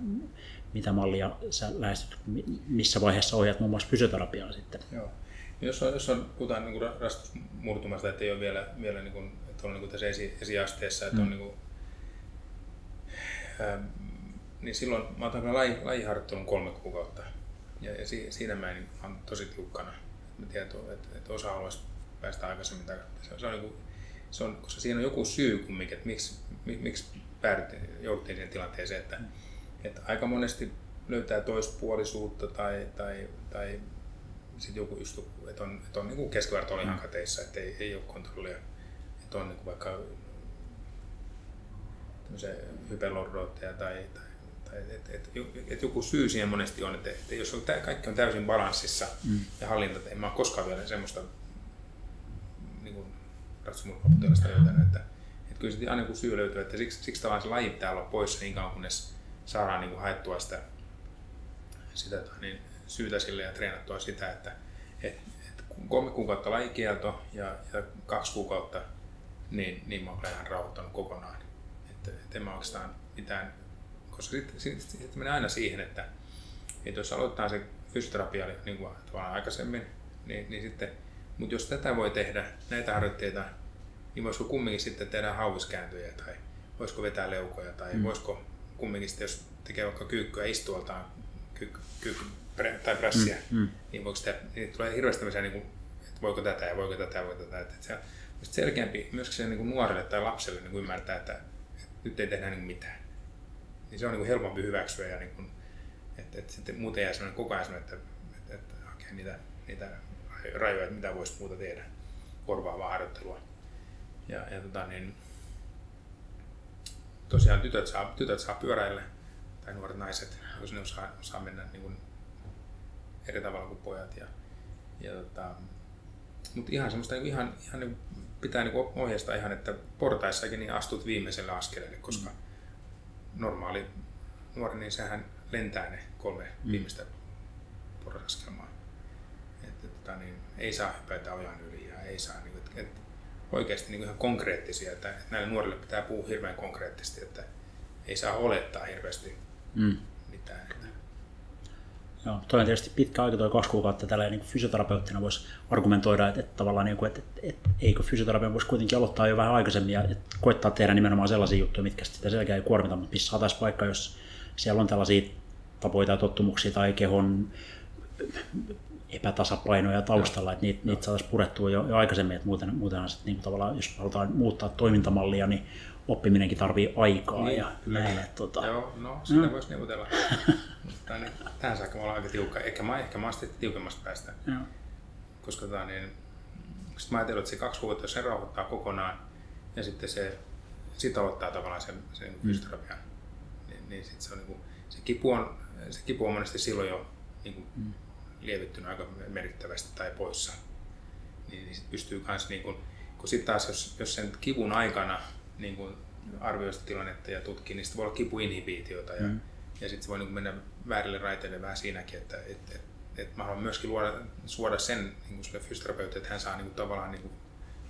Speaker 2: mitä mallia sä lähestyt, missä vaiheessa ohjat muun muassa fysioterapiaa sitten?
Speaker 3: Joo. Jos, on, jos on, puhutaan niin rastusmurtumasta, että ei ole vielä, vielä niin kuin, että on niin kuin tässä esi, esiasteessa, että mm. on niin kuin, ähm, niin silloin mä otan kyllä laji, lajiharjoittelun kolme kuukautta. Ja, ja si, siinä mä en, mä olen tosi tiukkana. Mä tiedän, että, että osa haluaisi päästä aikaisemmin takaisin. Se, se on, niin kuin, se on, koska siinä on joku syy kumminkin, että miksi, miksi päädyttiin, jouduttiin siihen tilanteeseen, että, mm. että aika monesti löytää toispuolisuutta tai, tai, tai sitten joku just, että on, että on niin keskiverto oli ihan kateissa, että ei, ei ole kontrollia. Että on niin vaikka hyperlordoitteja tai, tai, tai että et, et, et joku syy siihen monesti on, että, että jos on, kaikki on täysin balanssissa mm. ja hallinta, en mä ole koskaan vielä semmoista ratsumurhapotilasta löytänyt, että, että kyllä sitten aina kun syy löytyy, että siksi, siksi tavallaan se laji pitää olla poissa niin kauan kunnes saadaan niin kuin haettua sitä, sitä niin syytä sille ja treenattua sitä, että et, et kolme kuukautta lajikielto ja, ja kaksi kuukautta, niin, niin mä olen ihan rauhoittanut kokonaan. Että et en mä oikeastaan mitään, koska sitten sit, sit, sit menee aina siihen, että, että jos aloittaa se fysioterapia niin kuin aikaisemmin, niin, niin sitten, mutta jos tätä voi tehdä, näitä harjoitteita, niin voisiko kumminkin sitten tehdä hauiskääntöjä tai voisiko vetää leukoja tai mm. voisiko kumminkin sitten, jos tekee vaikka kyykkyä istualtaan, kyykky, kyykky tai prässiä, mm, mm. niin, voiko sitä, niin tulee hirveästi tämmöisiä, niin kuin, että voiko tätä ja voiko tätä ja voiko tätä. Että se on selkeämpi myös se niin kuin nuorelle tai lapselle niin kuin ymmärtää, että, että nyt ei tehdä niin mitään. Niin se on niin kuin helpompi hyväksyä ja niin kuin, että, että sitten muuten jää sellainen koko ajan sellainen, että, että, että hakee niitä, niitä rajoja, että mitä voisi muuta tehdä, korvaavaa harjoittelua. Ja, ja tota, niin, tosiaan tytöt saa, tytöt saa pyöräillä, tai nuoret naiset, jos ne osaa, osaa mennä niin kuin eri tavalla kuin pojat. Ja, ja tota, mutta ihan semmoista niin ihan, ihan niin pitää niin ohjeistaa ihan, että portaissakin niin astut viimeiselle askeleelle, koska mm. normaali nuori, niin sehän lentää ne kolme mm. viimeistä porrasaskelmaa. Tota, niin, ei saa hypätä ojan yli ja ei saa, niin, että, että oikeasti niin ihan konkreettisia, että, että näille nuorille pitää puhua hirveän konkreettisesti, että ei saa olettaa hirveästi mm. mitään. Että,
Speaker 2: Joo, toi on tietysti pitkä aika, tuo kaksi kuukautta tällä niin fysioterapeuttina voisi argumentoida, että, että tavallaan niin kuin, että, että, että, eikö fysioterapia voisi kuitenkin aloittaa jo vähän aikaisemmin ja että koittaa tehdä nimenomaan sellaisia juttuja, mitkä sitä selkeä ei kuormita, mutta missä saataisiin paikka, jos siellä on tällaisia tapoja tai tottumuksia tai kehon epätasapainoja taustalla, että niitä, niitä saataisiin purettua jo, jo aikaisemmin, että muuten, muutenhan sitten niin tavallaan, jos halutaan muuttaa toimintamallia, niin oppiminenkin tarvii aikaa niin, ja näin. Että,
Speaker 3: tota... Joo, no sitä mm. voisi neuvotella. Mutta niin, tähän saakka me ollaan aika tiukka. Ehkä mä, ehkä mä sitten tiukemmasta päästä. Joo. Koska tota, niin, sit mä ajattelin, että se kaksi kuukautta, jos se rauhoittaa kokonaan ja sitten se sit aloittaa tavallaan sen, sen mm. fysioterapian, niin, niin sit se, on, niin kuin, se, kipu on, se kipu on monesti silloin jo niin kuin, mm. Lievittynyt aika merkittävästi tai poissa. Niin, niin sit pystyy myös, niin kuin, kun sitten taas jos, jos sen kivun aikana niin kuin arvioi sitä tilannetta ja tutkii, niin sitten voi olla kipuinhibiitiota ja, mm. ja sitten se voi niin mennä väärille raiteille vähän siinäkin, että et, et, et mä haluan myöskin luoda, suoda sen niin sille fysioterapeuttille, että hän saa niin tavallaan niin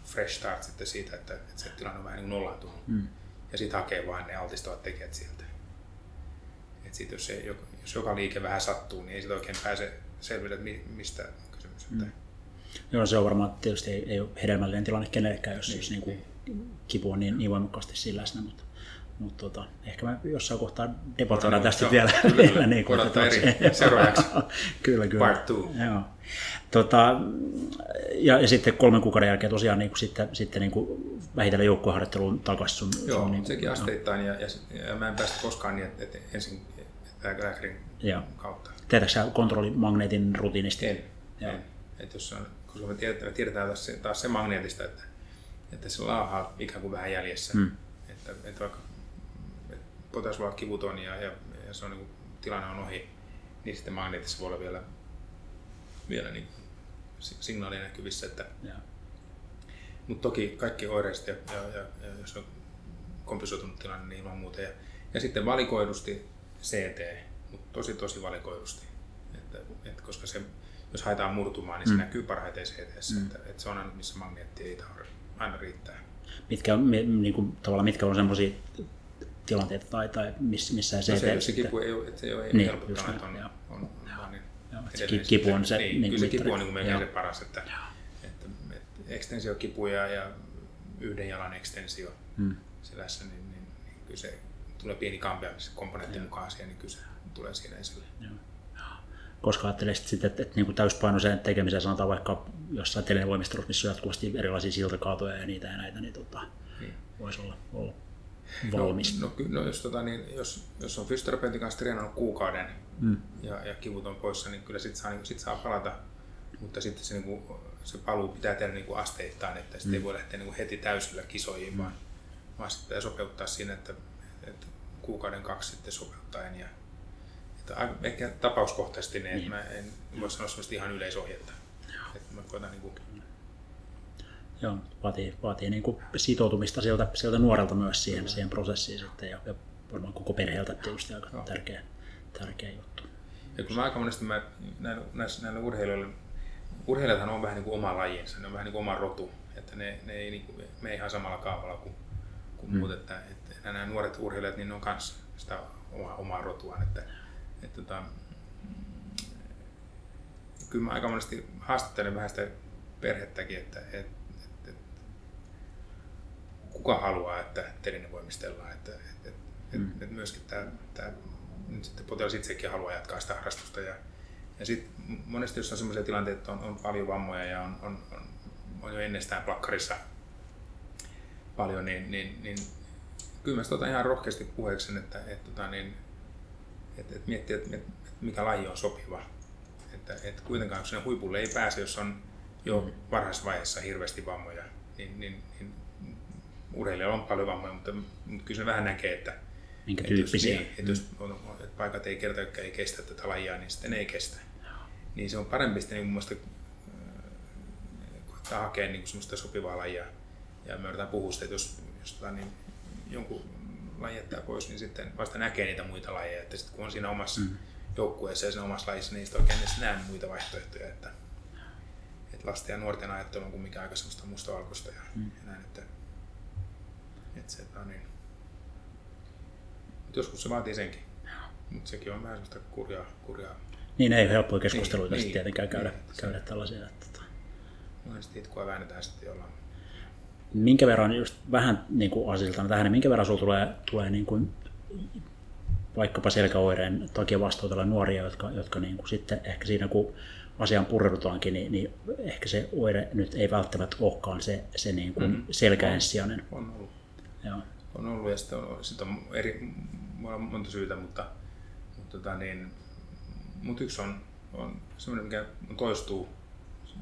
Speaker 3: fresh start sitten siitä, että, että se tilanne on vähän niin nollaantunut. Mm. Ja sitten hakee vain ne altistavat tekijät sieltä. Et sit jos, se, jos joka liike vähän sattuu, niin ei sitten oikein pääse selville, että mistä on kysymys. Mm.
Speaker 2: Joo, se on varmaan tietysti ei, ei ole hedelmällinen tilanne kenellekään, jos, niin, jos niin kuin niin kipu on niin, niin voimakkaasti sillä läsnä, mutta, mutta tota, ehkä me jossain kohtaa debatoidaan tästä joo, vielä.
Speaker 3: Kyllä, vielä niin kuin, että eri seuraavaksi.
Speaker 2: kyllä, kyllä.
Speaker 3: Part two.
Speaker 2: Joo. Tota, ja, ja, sitten kolmen kuukauden jälkeen tosiaan niin kuin sitten, sitten niin kuin vähitellen joukkueharjoitteluun takaisin. Sun,
Speaker 3: Joo,
Speaker 2: sun, niin,
Speaker 3: sekin asteittain ja, ja, ja, mä en päästä koskaan niin, että, että ensin lääkärin Joo. kautta.
Speaker 2: Teetätkö sä kontrollimagneetin rutiinisti?
Speaker 3: En. Joo. en. Et jos on, koska me tiedetään, me tiedetään taas, se, taas se magneetista, että että se laahaa ikään kuin vähän jäljessä. Mm. Että, että vaikka että potilas voi olla kivuton ja, ja, ja se on niin kuin, tilanne on ohi, niin sitten magneetissa voi olla vielä, vielä niin signaali näkyvissä. Että, mutta toki kaikki oireiset ja, ja, ja, ja jos on kompensoitunut tilanne, niin ilman muuta. Ja, ja sitten valikoidusti CT, tosi tosi valikoidusti. Että, että koska se, jos haetaan murtumaan, niin se mm. näkyy parhaiten CT. Mm. Että, että se on aina, missä magneetti ei aina riittää.
Speaker 2: Mitkä, on, niin kuin, tavallaan, mitkä on semmoisia tilanteita tai, tai missä, missä
Speaker 3: se...
Speaker 2: No
Speaker 3: se, se kipu ei ole, että se ei niin, helpottanut, että on, on, on, on niin
Speaker 2: joo, se kipu on se...
Speaker 3: Niin, niin kyllä se kipu on niin melkein se paras, että, että, että ekstensiokipuja ja yhden jalan ekstensio hmm. selässä, niin, niin, niin, kyllä se tulee pieni kampeamiskomponentti mukaan siihen, niin kyllä se tulee siinä esille. Joo.
Speaker 2: Koska ajattelisit sitten, että, että, niin täyspainoisen tekemisen sanotaan vaikka jossain televoimistelussa, missä on jatkuvasti erilaisia siltakaatoja ja niitä ja näitä, niin, tota, niin. voisi olla, olla valmis?
Speaker 3: No, no, no jos, tota, niin, jos, jos on fysioterapeutin kanssa treenannut kuukauden mm. ja, ja kivut on poissa, niin kyllä sitten saa, niin, sit saa palata, mutta sitten se, niin kuin, se paluu pitää tehdä niin kuin asteittain, että sitten mm. ei voi lähteä niin kuin heti täysillä kisoihin, mm. vaan, vaan sitten pitää sopeuttaa siinä, että, että kuukauden kaksi sitten sopeuttaen. Ja, että ehkä tapauskohtaisesti, niin, niin. mä en voi sanoa sellaista ihan yleisohjetta. Että mä koitan niin kuin,
Speaker 2: Joo, vaatii, vaatii niin kuin sitoutumista sieltä, sieltä nuorelta myös siihen, siihen prosessiin sitten ja, ja varmaan koko perheeltä tietysti aika no. tärkeä, tärkeä juttu.
Speaker 3: Ja kun mä aika monesti mä, näillä, näillä, urheilijoilla, urheilijathan on vähän niin kuin oma lajinsa, ne on vähän niin kuin oma rotu, että ne, ne ei niin kuin, mene ihan samalla kaavalla kuin, kuin mm. muut, että, että nämä nuoret urheilijat, niin ne on myös sitä omaa, omaa rotuaan, että, että, että kyllä mä aika monesti haastattelen vähän sitä perhettäkin, että, että kuka haluaa, että telinen voimistellaan. Että, että, että, mm. että myöskin tämä, tämä nyt sitten potilas itsekin haluaa jatkaa sitä harrastusta. Ja, ja sitten monesti jos on sellaisia tilanteita, että on, on paljon vammoja ja on, on, on, on jo ennestään plakkarissa paljon, niin, niin, niin kyllä mä sitä ihan rohkeasti puheeksi, että, että, että, tota niin, että, että miettiä, että, että mikä laji on sopiva. Että, että kuitenkaan sinne huipulle ei pääse, jos on jo mm. varhaisvaiheessa hirveästi vammoja, niin, niin, niin urheilijalla on paljon vammoja, mutta, mutta kyllä se vähän näkee, että
Speaker 2: Minkä että tyyppisiä.
Speaker 3: Jos, niin, että jos on, että paikat ei kerta ei kestä tätä lajia, niin sitten ei kestä. Niin se on parempi sitten niin mun mielestä koittaa hakea niin semmoista sopivaa lajia. Ja me yritetään puhua sitä, että jos, jos tota, niin jonkun laji jättää pois, niin sitten vasta näkee niitä muita lajeja. Että sitten kun on siinä omassa mm. joukkueessa ja siinä omassa lajissa, niin sitten oikein edes näe muita vaihtoehtoja. Että, että lasten ja nuorten ajattelu on kumminkin aika semmoista mustavalkoista ja, mm. ja näin, että et se, no niin. Mut joskus se vaatii senkin. Mutta sekin on vähän sellaista kurjaa. kurjaa.
Speaker 2: Niin, ei helppoja keskusteluita niin, niin, tietenkään käydä, niin, käydä tällaisia. Että, tota.
Speaker 3: Monesti itkua väännetään sitten jollain.
Speaker 2: Minkä verran, just vähän niin kuin asiltana tähän, niin minkä verran sulla tulee, tulee niin kuin, vaikkapa selkäoireen takia vastautella nuoria, jotka, jotka niin kuin sitten ehkä siinä kun asiaan pureudutaankin, niin, niin ehkä se oire nyt ei välttämättä olekaan se, se niin kuin mm-hmm. selkäensijainen.
Speaker 3: On, on ollut. Joo. On ollut ja sitten on, sitten on eri, monta syytä, mutta, mutta tota niin, mut yksi on, on semmoinen, mikä toistuu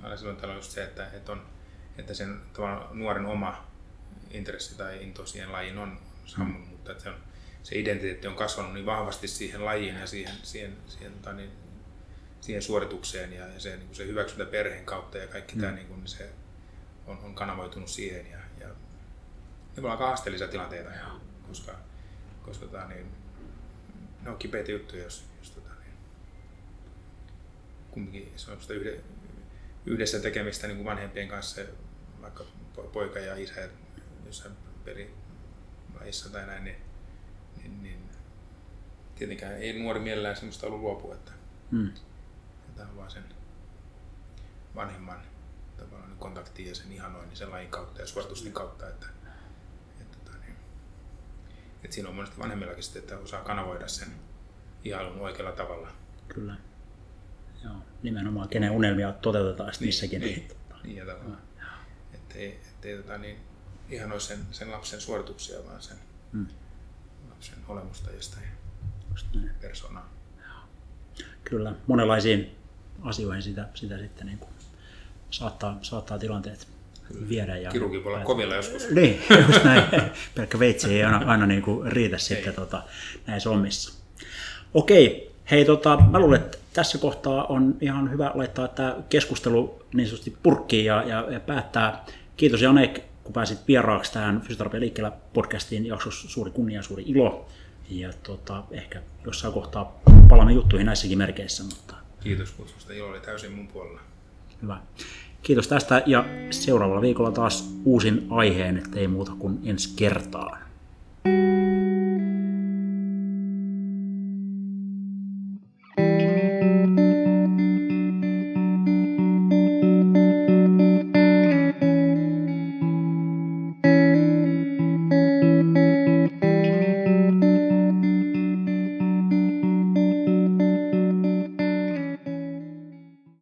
Speaker 3: aina silloin tällä just se, että, että, on, että sen nuoren oma intressi tai into siihen lajiin on sammunut, mm. mutta että se, on, se identiteetti on kasvanut niin vahvasti siihen lajiin ja siihen, siihen, siihen, tota niin, siihen suoritukseen ja, ja se, niin se hyväksyntä perheen kautta ja kaikki mm. tämä, niin kuin, se on, on kanavoitunut siihen ja, ja ne voi olla aika haasteellisia tilanteita, ja, koska, koska tota, niin, ne on kipeitä juttuja, jos, jos tota, niin, kumminkin se on sitä yhde, yhdessä tekemistä niin kuin vanhempien kanssa, vaikka poika ja isä jossain perilajissa tai näin, niin, niin, niin tietenkään ei nuori mielellään semmoista ollut luopua, että mm. tämä on vaan sen vanhemman tavallaan kontaktiin ja sen ihanoinnin sen lajin kautta ja suoritusten kautta, että et siinä on monesti vanhemmillakin sitten, että osaa kanavoida sen ihailun oikealla tavalla.
Speaker 2: Kyllä. Joo, nimenomaan kenen unelmia toteutetaan sitten niin, missäkin.
Speaker 3: Niin, niin, niin ja tavallaan. Että ei, ettei tota, niin, ihanoi sen, sen lapsen suorituksia, vaan sen hmm. lapsen olemusta ja sitä persoonaa.
Speaker 2: Kyllä, monenlaisiin asioihin sitä, sitä sitten niin kuin saattaa, saattaa tilanteet viedä. Ja
Speaker 3: Kirurgi voi olla kovilla joskus.
Speaker 2: Niin, just näin. Pelkkä veitsi ei aina, aina niin kuin riitä sitten tota, näissä omissa. Okei, hei tota, mä luulen, että tässä kohtaa on ihan hyvä laittaa tämä keskustelu niin sanotusti purkkiin ja, ja, ja päättää. Kiitos Janek, kun pääsit vieraaksi tähän Fysioterapia liikkeellä podcastiin jaksossa. Suuri kunnia ja suuri ilo. Ja tota, ehkä jossain kohtaa palaamme juttuihin näissäkin merkeissä. Mutta...
Speaker 3: Kiitos kutsusta, ilo oli täysin mun puolella.
Speaker 2: Hyvä. Kiitos tästä ja seuraavalla viikolla taas uusin aiheen, ettei muuta kuin ensi kertaan.